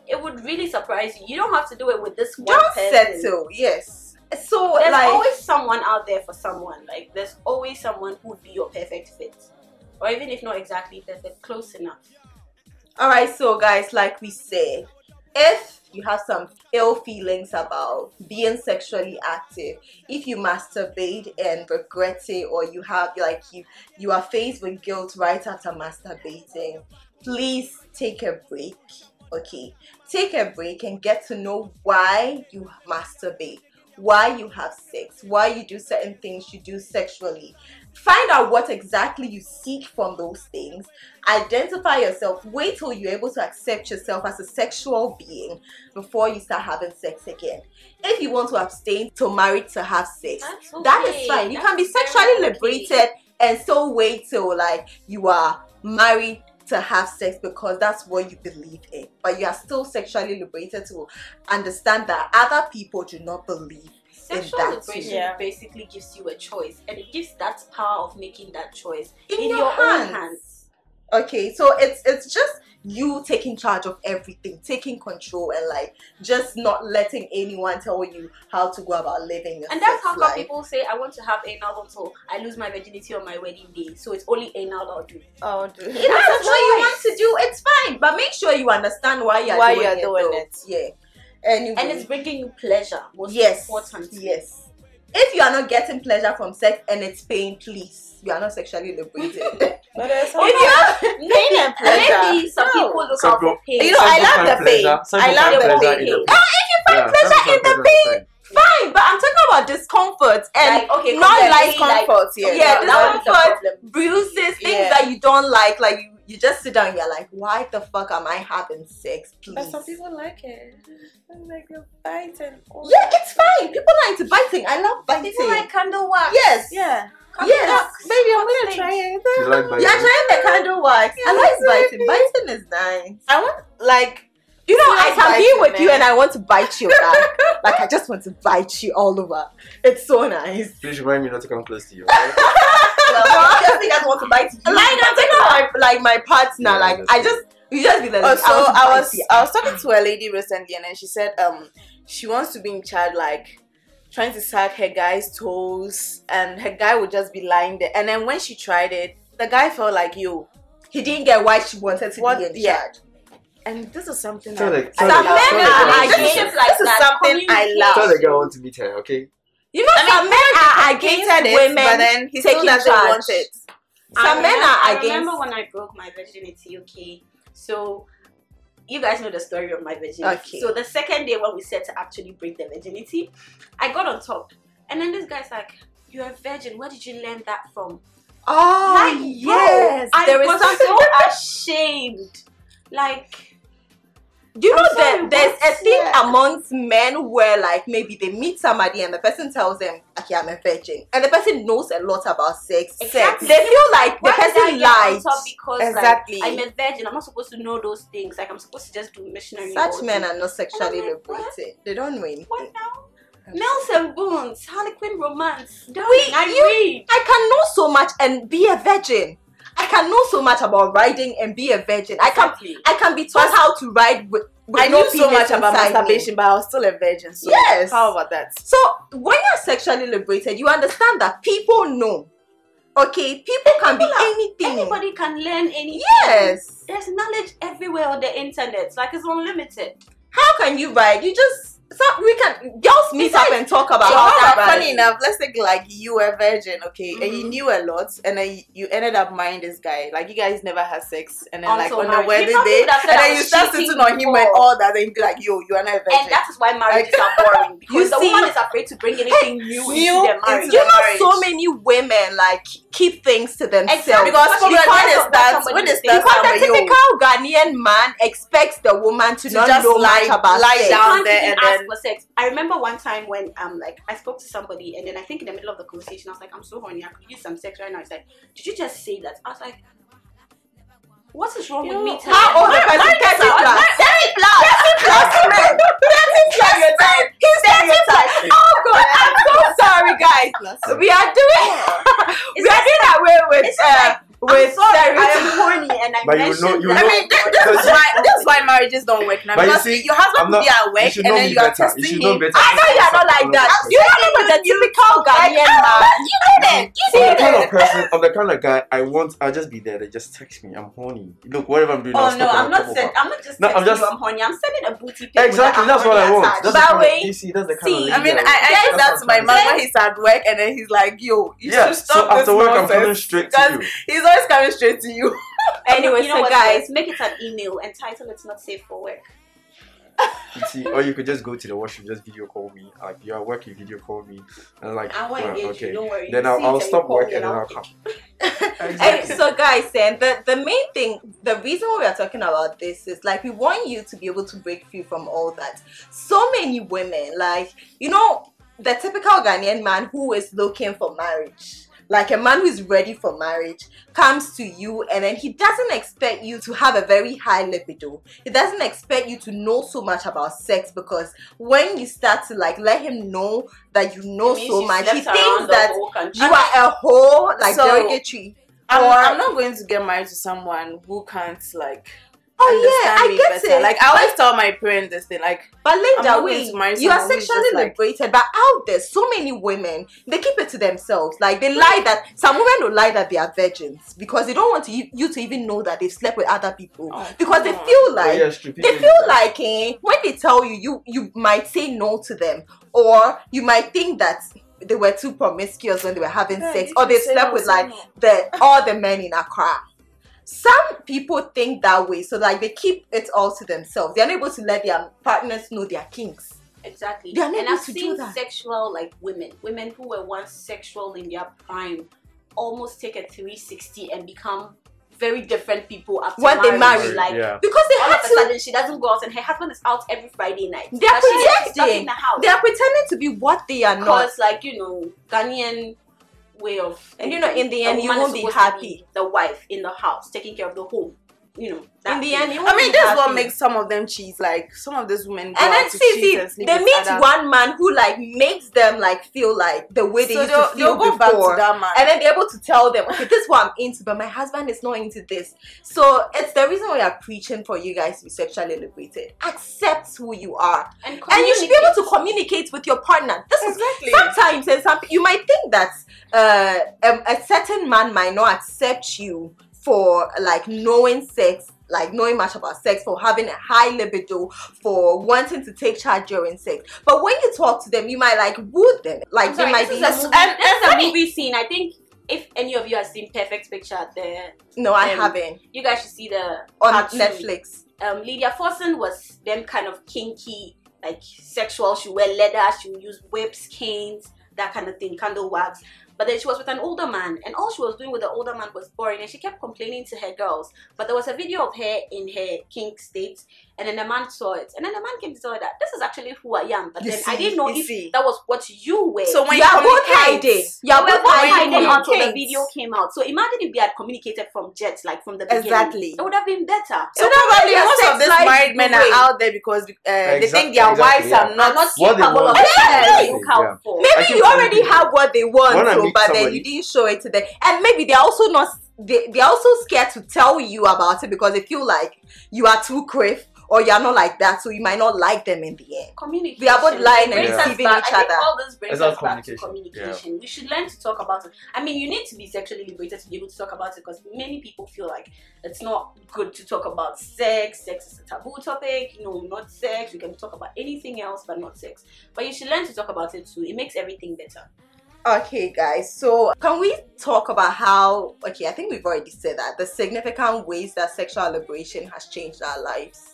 It would really surprise you. You don't have to do it with this one Don't person. settle. Yes. So There's like always someone out there for someone. Like there's always someone who would be your perfect fit, or even if not exactly perfect, close enough. All right, so guys, like we say, if you have some ill feelings about being sexually active, if you masturbate and regret it, or you have like you you are faced with guilt right after masturbating, please take a break. Okay, take a break and get to know why you masturbate, why you have sex, why you do certain things you do sexually. Find out what exactly you seek from those things identify yourself wait till you're able to accept yourself as a sexual being before you start having sex again if you want to abstain till married to have sex okay. is fine you That's can be sexually okay. liberated and still wait till like you are married to have sex because that's what you believe in but you are still sexually liberated to understand that other people do not believe Sexual that liberation too. Yeah. basically gives you a choice, and it gives that power of making that choice in, in your, your own hands. Okay, so it's it's just you taking charge of everything, taking control, and like just not letting anyone tell you how to go about living And that's how life. people say, I want to have anal until I lose my virginity on my wedding day. So it's only anal I'll do. Oh, dude. If that's what you want to do, it's fine. But make sure you understand why you're Why doing you're it. doing though. it. Yeah. Anyway. And it's bringing you pleasure, most yes. importantly. Yes. If you are not getting pleasure from sex and it's pain, please, you are not sexually liberated. But there's if you are Maybe, and pleasure. maybe some No. people look Some out for pain. You know, I love the pain. I love the pain. in the Ah, if you find Yeah, pleasure in the find pleasure fine, but I'm talking about discomfort and Like, okay, not completely, like discomfort, yeah. yeah, that- that would be the discomfort, bruises, things Yeah. that you don't like. Like you, you just sit down, and you're like, why the fuck am I having sex? Please. But some people like it. Like the bite and all yeah, it's fine. People are into biting. I love biting. People like candle wax. yes, Yeah. Yes. Baby, I'm gonna things. try it. You like biting? You're trying the candle wax. I like biting. baby. Biting is nice. I want like You know, I Serious can be biting, with you and I want to bite you back. like I just want to bite you all over. It's so nice. Please remind me not to come close to you. okay? well, think I want to bite you. Like I'm talking about my, like my partner. Yeah, like I just you just be like, Oh, so I, I was. I was talking to a lady recently, and then she said um she wants to be in charge, like trying to suck her guy's toes, and her guy would just be lying there. And then when she tried it, the guy felt like you. He didn't get why she wanted to What- be in yeah. charge. And this is something Tell I, the- tell Some the- men are against- like This is something I love. Tell the girl I want to meet her, okay? You know, some men are against Hated it, women. but then he still doesn't charge. want it. Some I men remember- are I against. remember when I broke my virginity. Okay, so you guys know the story of my virginity. Okay. So the second day when we said to actually break the virginity, I got on top, and then this guy's like, "You're a virgin. Where did you learn that from?" Oh Like, bro, yes, I there is was so ashamed. Like, Do you know sorry, that there's a thing Yeah. amongst men where like maybe they meet somebody and the person tells them, "Okay, I'm a virgin," and the person knows a lot about sex. Exactly. They feel like the why did person lies because Exactly. like, I'm a virgin. I'm not supposed to know those things. Like I'm supposed to just do missionary. Such men day. are not sexually And I'm like, what? liberated. They don't know anything. What now? Mills and Boons, Harlequin Romance. Darling, We- I you- read. I can know so much and be a virgin. I can know so much about riding and be a virgin. I can. I can be taught how to ride with, with I no knew so much about inside me. masturbation, but I was still a virgin. So Yes. how about that? So when you're sexually liberated, you understand that people know. Okay, people can be People are- anything. Anybody can learn anything. Yes. There's knowledge everywhere on the internet. Like it's unlimited. How can you ride? You just so we can girls meet up and talk about So how ride. funny enough, let's take like you were a virgin, okay, and you Mhm. knew a lot, and then you ended up marrying this guy. Like you guys never had sex, and then like Until on the wedding day, would have said and then you start sitting on him and all that, and you be like, yo, you are not a virgin. And that is why marriages are boring. Because the see- woman is afraid to bring anything new, new into their marriage. into you know marriage. so many women like keep things to themselves. Exactly, because Because probably she when can't it talk starts, when it starts, because the typical Ghanaian man expects the woman to, not just know lie, much about lie down there and man. For sex. I remember one time when um like I spoke to somebody and then I think in the middle of the conversation I was like, I'm so horny, I could use some sex right now. He's like, Did you just say that? I was like, What is wrong You with me today? How old the person? Mine- Thirty mine- plus. mine- Thirty plus. Thirty plus. Thirty stereotype. He's stereotype. Oh god, I'm so sorry, guys. We are doing. we are doing away with It's just like, with I'm sorry, I am horny and I But you mentioned know- you that. I mean, this, this is why this is why marriages don't work now. But you see, your husband I'm could not- be at work and then you are better. Testing should him. better. I know you're not like that. You know the typical Ghanaian ah, man. You know that. You I'm the kind of person, I'm the kind of guy I want. I'll just be there. They just text me. I'm horny. Look, whatever I'm doing. I'll Oh no, stop I'm not come send. I'm not just No, I'm just- you I'm horny. I'm sending a booty pic. Exactly, a that's what I want. attached. That's By the kind way, of, you see, that's the kind see, of. I mean, I, I Yes, say that that's to my what man when he's at work and then he's like, yo, you yeah. should So stop this after work, I'm nonsense. coming straight to you. he's always coming straight to you. Anyway, you know so guys, make it an email and title it's not safe for work. You see, or you could just go to the washroom, just video call me. Like you're working, video call me, and like, I won't well, okay. you, don't worry. Then I'll, I'll stop you call work and then I'll pick. come. Hey, so guys, then the the main thing, the reason why we are talking about this is like we want you to be able to break free from all that. So many women, like you know, the typical Ghanaian man who is looking for marriage, like a man who is ready for marriage, comes to you and then he doesn't expect you to have a very high libido. He doesn't expect you to know so much about sex because when you start to like let him know that you know so much, he thinks that you are a whole like So- derogatory. I'm, Or- I'm not going to get married to someone who can't like Oh yeah, understand I me get better. it. Like I always tell my parents this thing, like But Linda, wait, going to marry you are sexually just like- liberated, but out there, so many women they keep it to themselves. Like they lie that some women will lie that they are virgins because they don't want to, you to even know that they've slept with other people Oh, because they come on. feel Oh, like yeah, they feel like eh, when they tell you, you you might say no to them, or you might think that they were too promiscuous when they were having Yeah, sex, or they slept with like no. the all the men in Accra. Some people think that way, so like they keep it all to themselves. They're not able to let their partners know their kinks. Exactly. They are and unable I've to do seen that. sexual like women, women who were once sexual in their prime, almost take a 360 and become very different people after When they marry, Like yeah. Because they all had of a to sudden she doesn't go out and her husband is out every Friday night. They are But she's stuck pretending. in the house. they are pretending to be what they are not. because like you know Ghanaian way of And, you know, in the end, you won't be happy. the wife in the house taking care of the home you know that In the end, you I mean, that's what makes some of them cheat. Like some of these women And then see, see, they meet one man who like makes them like feel like the way they so used to feel they'll go back to before. that man. and then they're able to tell them, okay, this is what I'm into, but my husband is not into this. So it's the reason why I'm preaching for you guys to be sexually liberated. Accept who you are, and, and you should be able to communicate. with your partner. This is exactly. sometimes and some you might think that uh, um, a certain man might not accept you for like knowing sex like knowing much about sex for having a high libido for wanting to take charge during sex. But when you talk to them you might like woo them. Like I'm sorry, they might this be is a movie, and- this is a movie scene. I think if any of you have seen Perfect Picture there no i um, haven't. you guys should see the on part two. netflix. Um, Lydia Forson was them kind of kinky, like sexual. She wear leather, she would use whips, canes, that kind of thing, candle wax. But then she was with an older man, and all she was doing with the older man was boring, and she kept complaining to her girls. But there was a video of her in her kink state, and then the man saw it, and then the man came to tell her that this is actually who I am. But You then I didn't know if see. that was what you were. So when you you are both hiding you are They were both both hiding hiding until the video came out. So imagine if they had communicated from Jet, like from the beginning. Exactly. It would have been better. So So probably most of these life married men are out there because uh, they think their exactly, wives yeah. are not. not capable of yeah. Yeah. look out for. Maybe you already have what they want when I to, but then you didn't show it to them and maybe they're also not they, they're also scared to tell you about it because they feel like you are too criff or you're not like that so you might not like them in the end communication. We are both lying and Brings deceiving back- each I think other. all this brings us back to communication. communication. We should learn to talk about it. I mean, you need to be sexually liberated to be able to talk about it because many people feel like it's not good to talk about sex. Sex is a taboo topic. You know, not sex. We can talk about anything else but not sex. But you should learn to talk about it too. It makes everything better. okay guys so can we talk about how okay i think we've already said that the significant ways that sexual liberation has changed our lives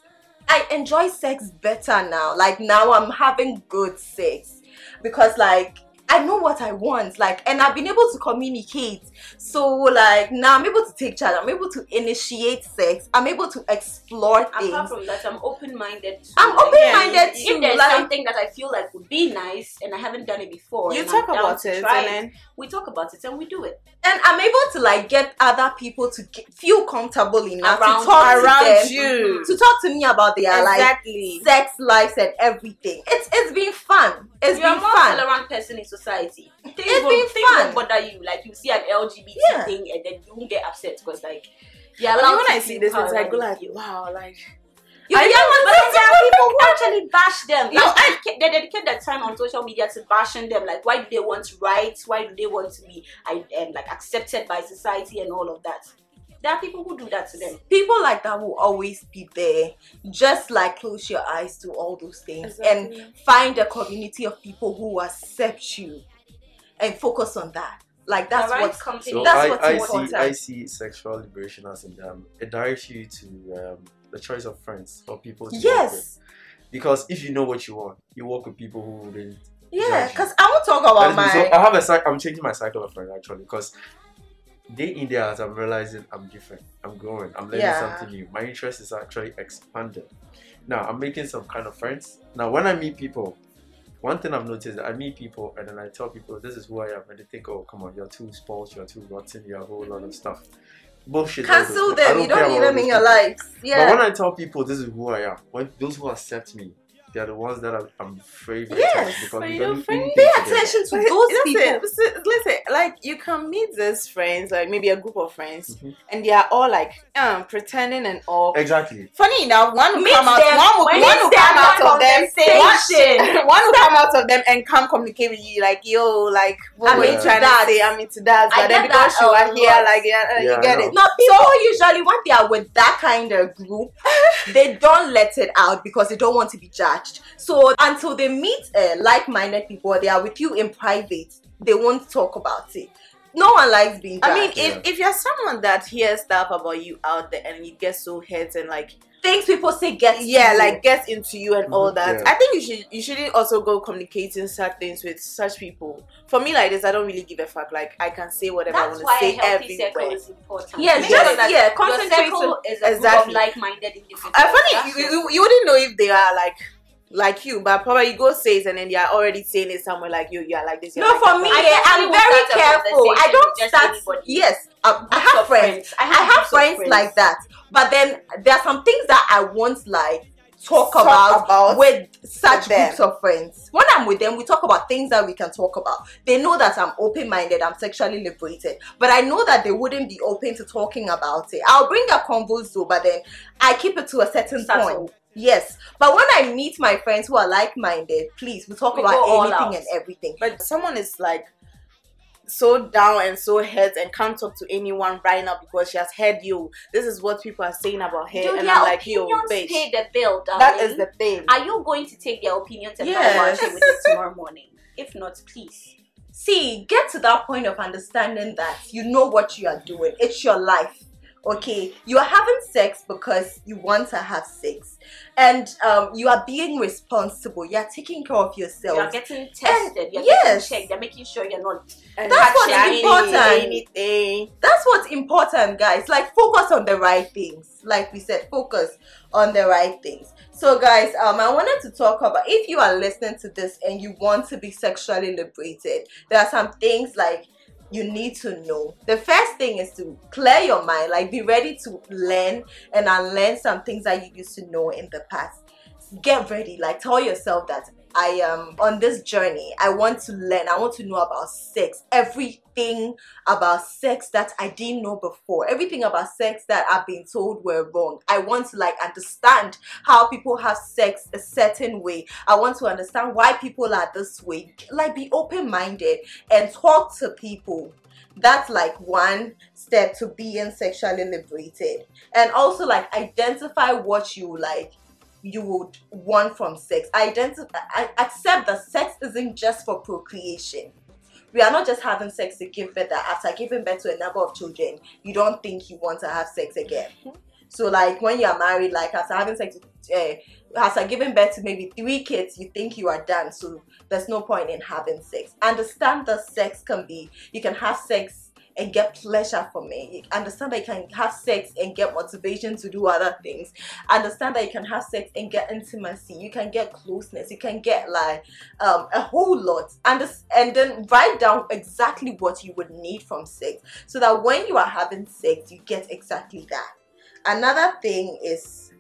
i enjoy sex better now. Like now i'm having good sex. Because like I know what I want, like, and I've been able to communicate. So, like, now I'm able to take charge. I'm able to initiate sex. I'm able to explore things. Apart from that, I'm open-minded. too. I'm Like, open-minded yeah, If too. there's Like, something that I feel like would be nice and I haven't done it before, You talk I'm about it, and then we talk about it and we do it. and I'm able to like get other people to get, feel comfortable enough Around- to talk around to them, you. to talk to me about their like sex lives and everything. It's it's been fun. It's You're a been more fun. tolerant person in society. Things It's will, been things fun. bother you. Like you see an LGBT Yeah. thing and then you won't get upset because like I mean, when I see this, it's like, you like, wow, like You're I young know, but then there are people who actually bash them. You Like, they dedicate- they dedicate their time on social media to bashing them. Like, why do they want rights? Why do they want to be I, um, like accepted by society and all of that? There are people who do that to them. People like that will always be there. Just like close your eyes to all those things and find a community of people who accept you and focus on that. Like that's right what company. So That's I, what's I important. see I see sexual liberation as in um, it directs you to um, the choice of friends or people to work. Yes. Because if you know what you want, you work with people who wouldn't. Yeah, because I won't talk about my So I have a cycle. I'm changing my cycle of friends actually because day in day out I'm realizing I'm different. I'm growing. I'm learning Yeah. something new. My interest is actually expanded. Now I'm making some kind of friends. Now when I meet people, one thing I've noticed that I meet people and then I tell people this is who I am and they think, oh come on, you're too spoiled, you're too rotten, you're a whole lot of stuff. Bullshit. cancel them. You don't need them in your people. lives. But Yeah. when I tell people this is who I am, when those who accept me, they are the ones that are, I'm very, very Yes, attached because but you don't know, friends- Pay together. attention to But those listen, people. listen, listen, like you can meet these friends, like maybe a group of friends, Mhm. and they are all like um pretending and all. Exactly. Funny enough, one will Meet come out, them one will, when one will come out of them, conversation. one, one will come out of them and come communicate with you, like yo, like what I'm were you into trying that. to say? I'm into that, I but then because that you a are here, like yeah, Yeah, you get it. No, people usually when they are with that kind of group, they don't let it out because they don't want to be judged. So until they meet uh, like-minded people, they are with you in private, they won't talk about it. No one likes being judged. I mean, Yeah. if, if you're someone that hears stuff about you out there and you get so hurt and like things people say get yeah, to you. like gets into you and all Mhm, that. yeah. I think you should you shouldn't also go communicating such things with such people. For me, like this, I don't really give a fuck. Like I can say whatever I That's want why to say healthy circle everywhere. is important. Yes, Make just- sure that yeah, your concentrate circle is a Exactly. group of like-minded individuals. Uh, funny, you, you, you wouldn't know if they are like like you, but probably you go say it and then they are already saying it somewhere like you. You are like this. you're No, like for that. me, I I'm very careful. I don't start. anybody. Yes, um, I have of friends. I I have of friends like that. But then there are some things that I won't like talk, Talk about, about with such with groups of friends. When I'm with them, we talk about things that we can talk about. They know that I'm open-minded, I'm sexually liberated, but I know that they wouldn't be open to talking about it. I'll bring a convo though, but then I keep it to a certain Subtle. point. Yes, but when I meet my friends who are like-minded, please, we talk We about anything and everything. But someone is like so down and so hurt and can't talk to anyone right now because she has heard you. This is what people are saying about her, Dude, and their I'm like, yo, bitch. pay the bill, darling. That is the thing. Are you going to take their opinions and Yes. go watch it with it tomorrow morning? If not, please. see get to that point of understanding that you know what you are doing it's your life okay you are having sex because you want to have sex and um, you are being responsible you are taking care of yourself You are getting tested. You're yes. getting checked. They're making sure you're not. That's what's actually important. Anything. that's what's important guys like focus on the right things like we said focus on the right things so guys um i wanted to talk about if you are listening to this and you want to be sexually liberated there are some things like you need to know. The first thing is to clear your mind like be ready to learn and unlearn some things that you used to know in the past. Get ready like tell yourself that i am on this journey. I want to learn. I want to know about sex. Everything about sex that i didn't know before. Everything about sex that i've been told were wrong. I want to like understand how people have sex a certain way. I want to understand why people are this way. Like be open-minded and talk to people. That's like one step to being sexually liberated. And also like identify what you like you would want from sex identify accept that sex isn't just for procreation we are not just having sex to give birth that after giving birth to a number of children you don't think you want to have sex again So like when you're married, like after having sex, uh, after giving birth to maybe three kids, you think you are done. So there's no point in having sex. Understand that sex can be. You can have sex and get pleasure from it. Understand that you can have sex and get motivation to do other things. Understand that you can have sex and get intimacy. You can get closeness. You can get like um, a whole lot. And this, and then write down exactly what you would need from sex, so that when you are having sex, you get exactly that. Another thing is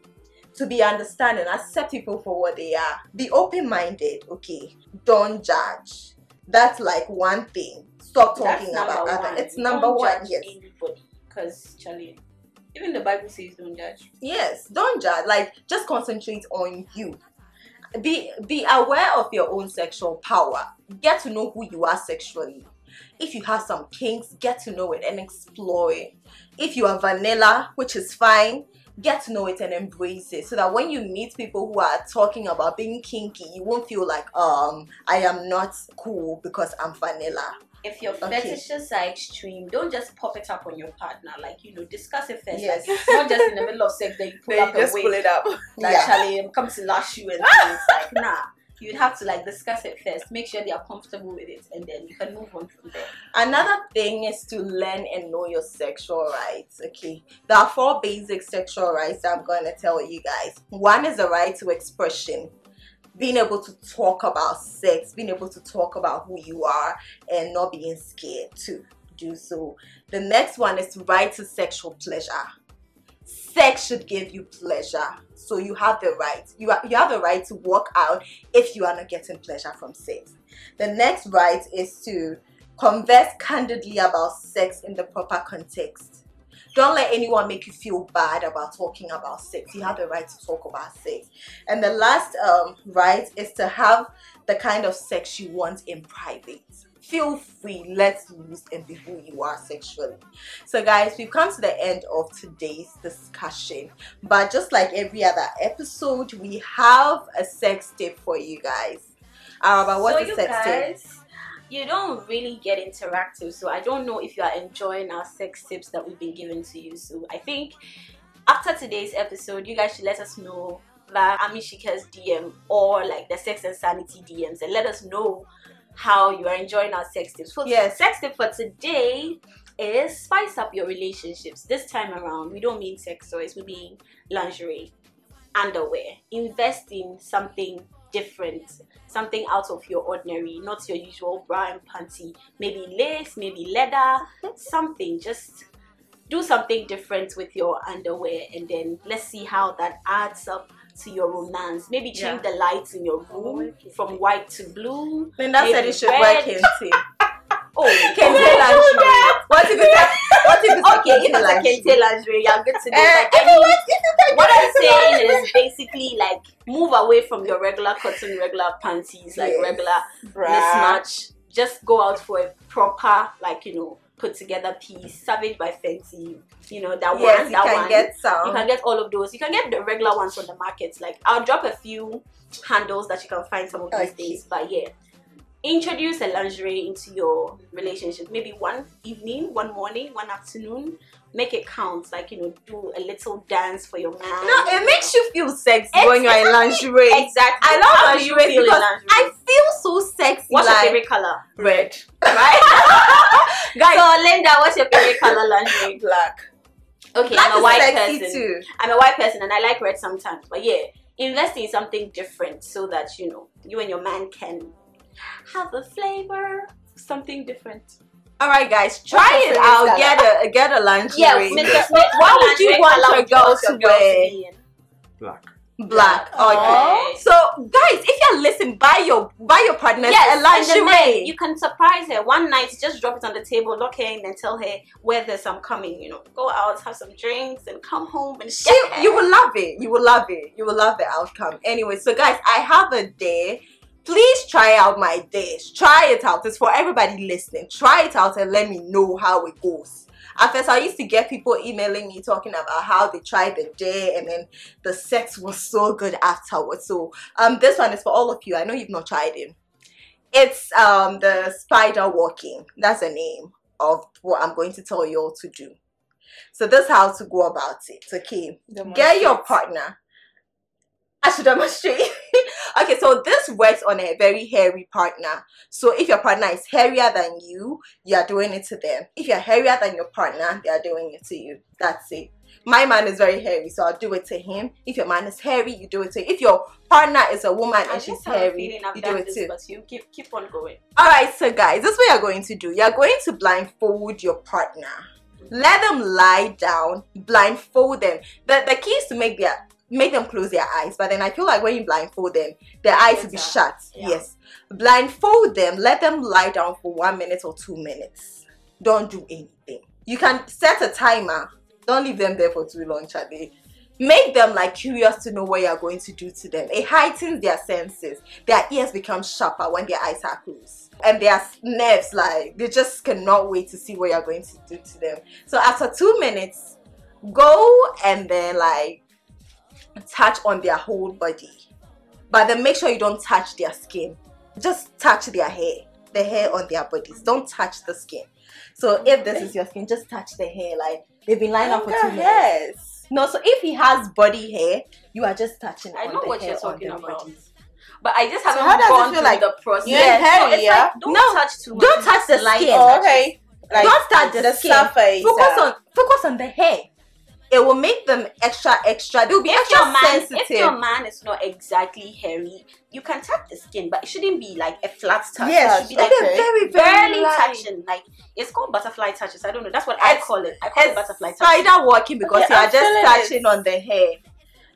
to be understanding, accept people for what they are. Be open minded, okay? Don't judge. That's like one thing. Stop talking about other. one. It's Don't number one, judge yes. Anybody, because Charlie, even the Bible says don't judge. Yes, don't judge. Like just concentrate on you. Be be aware of your own sexual power. Get to know who you are sexually. If you have some kinks, get to know it and explore it. If you are vanilla, which is fine, get to know it and embrace it so that when you meet people who are talking about being kinky, you won't feel like um I am not cool because I'm vanilla. If your Okay. fetishes are extreme, don't just pop it up on your partner. Like you know, discuss it first. Yes. Like, not just in the middle of sex that you pull Then up you just a wig pull it up. that Yeah. Charlie come to lash you and things. like nah. You'd have to like discuss it first. Make sure they are comfortable with it, and then you can move on from there. Another thing is to learn and know your sexual rights. Okay, there are four basic sexual rights I'm going to tell you guys. One is the right to expression, being able to talk about sex, being able to talk about who you are, and not being scared to do so. The next one is right to sexual pleasure. Sex should give you pleasure, so you have the right. You are, you have the right to walk out if you are not getting pleasure from sex. The next right is to converse candidly about sex in the proper context. Don't let anyone make you feel bad about talking about sex. You have the right to talk about sex. And the last um, right is to have the kind of sex you want in private. Feel free, let's loose, and be who you are sexually. So, guys, we've come to the end of today's discussion. But just like every other episode, we have a sex tip for you guys. Um, Araba, what's so a you sex tip? you don't really get interactive. So I don't know if you are enjoying our sex tips that we've been giving to you. So I think after today's episode, you guys should let us know that Amishika's DM or like the Sex and Sanity DMs and let us know how you are enjoying our sex tips. So Yes. sex tip for today is spice up your relationships. This time around, we don't mean sex toys, we mean lingerie, underwear. Invest in something different, something out of your ordinary, not your usual bra and panty. Maybe lace, maybe leather, something. Just do something different with your underwear, and then let's see how that adds up to your romance. Maybe change the lights in your room from white to blue. Linda said Maybe it should red. wear kente. Oh, Kente lingerie. What if it's what if it's Okay, if a it's a kente kente lingerie, you're good to know. Uh, But if any- it if you can what I'm saying lingerie. is basically like move away from your regular cotton, regular panties, like Yes. regular Bruh. mismatch. Just go out for a proper, like you know, put together piece. Savage by Fenty, you know that yes, one. you that can one. get some. you can get all of those. You can get the regular ones on the markets. Like I'll drop a few handles that you can find some of these Okay. days. But yeah, introduce a lingerie into your relationship. Maybe one evening, one morning, one afternoon. Make it count. Like you know, do a little dance for your man. no, it makes you feel sexy when you're in lingerie. exactly. I love How do you lingerie feel because lingerie? I feel so sexy. What's like, your favorite color? Red. Right? Guys, so Linda, what's your favorite color lingerie? Black. Okay, black I'm a white sexy person. too. I'm a white person and I like red sometimes. But yeah, invest in something different so that you know you and your man can have a flavor, something different. All right, guys, try it favorite out. Get a uh, get a lingerie. Yeah, Yes. Mr. Yes. Smith, What would you want color your would you girl to your girl wear? Black. Black. Oh. Okay. Okay. So, guys, if you're listening, buy your buy your partner a Yes, and the lingerie. night, you can surprise her one night. Just drop it on the table, lock her in, and tell her where there's some coming. You know, go out, have some drinks, and come home and she, get her. you will love it. You will love it. You will love the outcome. Anyway, so guys, I have a day. Please try out my dish. Try it out. It's for everybody listening. Try it out and let me know how it goes. At first, I used to get people emailing me talking about how they tried the day and then the sex was so good afterwards. So, um, this one is for all of you. I know you've not tried it. It's um the spider walking. That's the name of what I'm going to tell you all to do. So this is how to go about it. Okay, get your partner. I should demonstrate. okay, so this works on a very hairy partner. So if your partner is hairier than you, you are doing it to them. If you're hairier than your partner, they are doing it to you. That's it. My man is very hairy, so I'll do it to him. If your man is hairy, you do it to him. If your partner is a woman I and she's just have a hairy, you do it too. But you keep keep on going. Alright, so guys, this is what you're going to do. You're going to blindfold your partner. Let them lie down, blindfold them. The, the key is to make their make them close their eyes. But then I feel like when you blindfold them, their eyes will be shut. Yeah. Yes. Blindfold them, let them lie down for one minute or two minutes. Don't do anything. You can set a timer. Don't leave them there for too long, Charlie. Make them like curious to know what you're going to do to them. It heightens their senses. Their ears become sharper when their eyes are closed. And their nerves, like, they just cannot wait to see what you're going to do to them. So after two minutes, go and then like touch on their whole body. But then make sure you don't touch their skin. Just touch their hair. The hair on their bodies. Don't touch the skin. So if this is your skin, just touch the hair. Like they've been lying up for two minutes. Yes. No, so if he has body hair, you are just touching. I know what you're talking about. But I just haven't how does it gone feel through like the process. hairy, it's yeah? Like, don't No, touch too much. don't touch the skin. Oh, okay. Like Don't touch the, the skin. surface. Focus uh, on focus on the hair. It will make them extra extra. They'll be If extra your man, sensitive. if your man is not exactly hairy, you can touch the skin, but it shouldn't be like a flat touch. yes, it should be like okay. very very barely light. touching. Like it's called butterfly touches. I don't know. That's what I It's- call it. I call it It's butterfly touches. spider walking because Okay, you are I'm just touching it. on the hair.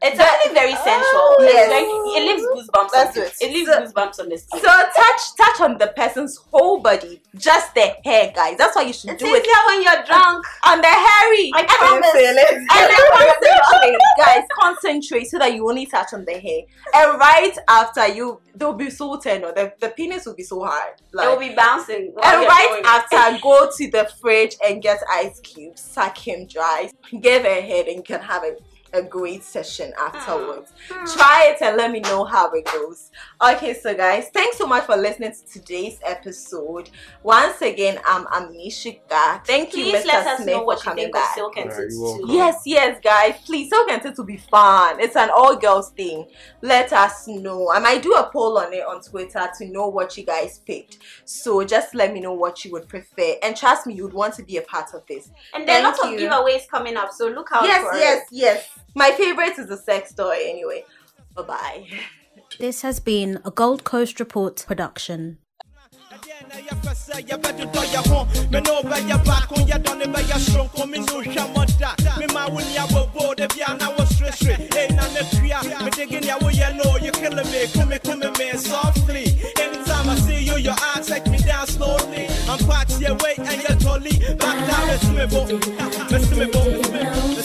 It's actually very sensual. Oh, yes. like, it leaves goosebumps. That's on it. It leaves So- goosebumps on the skin. So touch touch on the person's whole body, just the hair, guys. That's why you should it's do it when you're drunk. on the hairy. I promise. feel it. and then concentrate, guys. Concentrate so that you only touch on the hair. And right after you, they'll be so tender. The, the penis will be so hard. It will be bouncing. and right doing it. after, go to the fridge and get ice cubes. Suck him dry. Give a head, and you can have a, a great session afterwards. Hmm. Try it and let me know how it goes. Okay, so guys, thanks so much for listening to today's episode. Once again, I'm Amishika. Thank you, Mr. let us Smith, know for what you coming think back. of Silk and Alright, Tits you're too. welcome. Yes, yes, guys. Please, so can it to be fun. It's an all girls thing. Let us know. I might do a poll on it on Twitter to know what you guys picked. So just let me know what you would prefer. And trust me, you would want to be a part of this. And there are lots Thank of giveaways coming up, so look out yes, for yes, it. yes. My favorite is the sex toy anyway. Bye bye. This has been a Gold Coast Report production. Anytime I see you, your eyes take me down slowly. I'm parked your way and you're totally back down. Let's move on. Let's move on.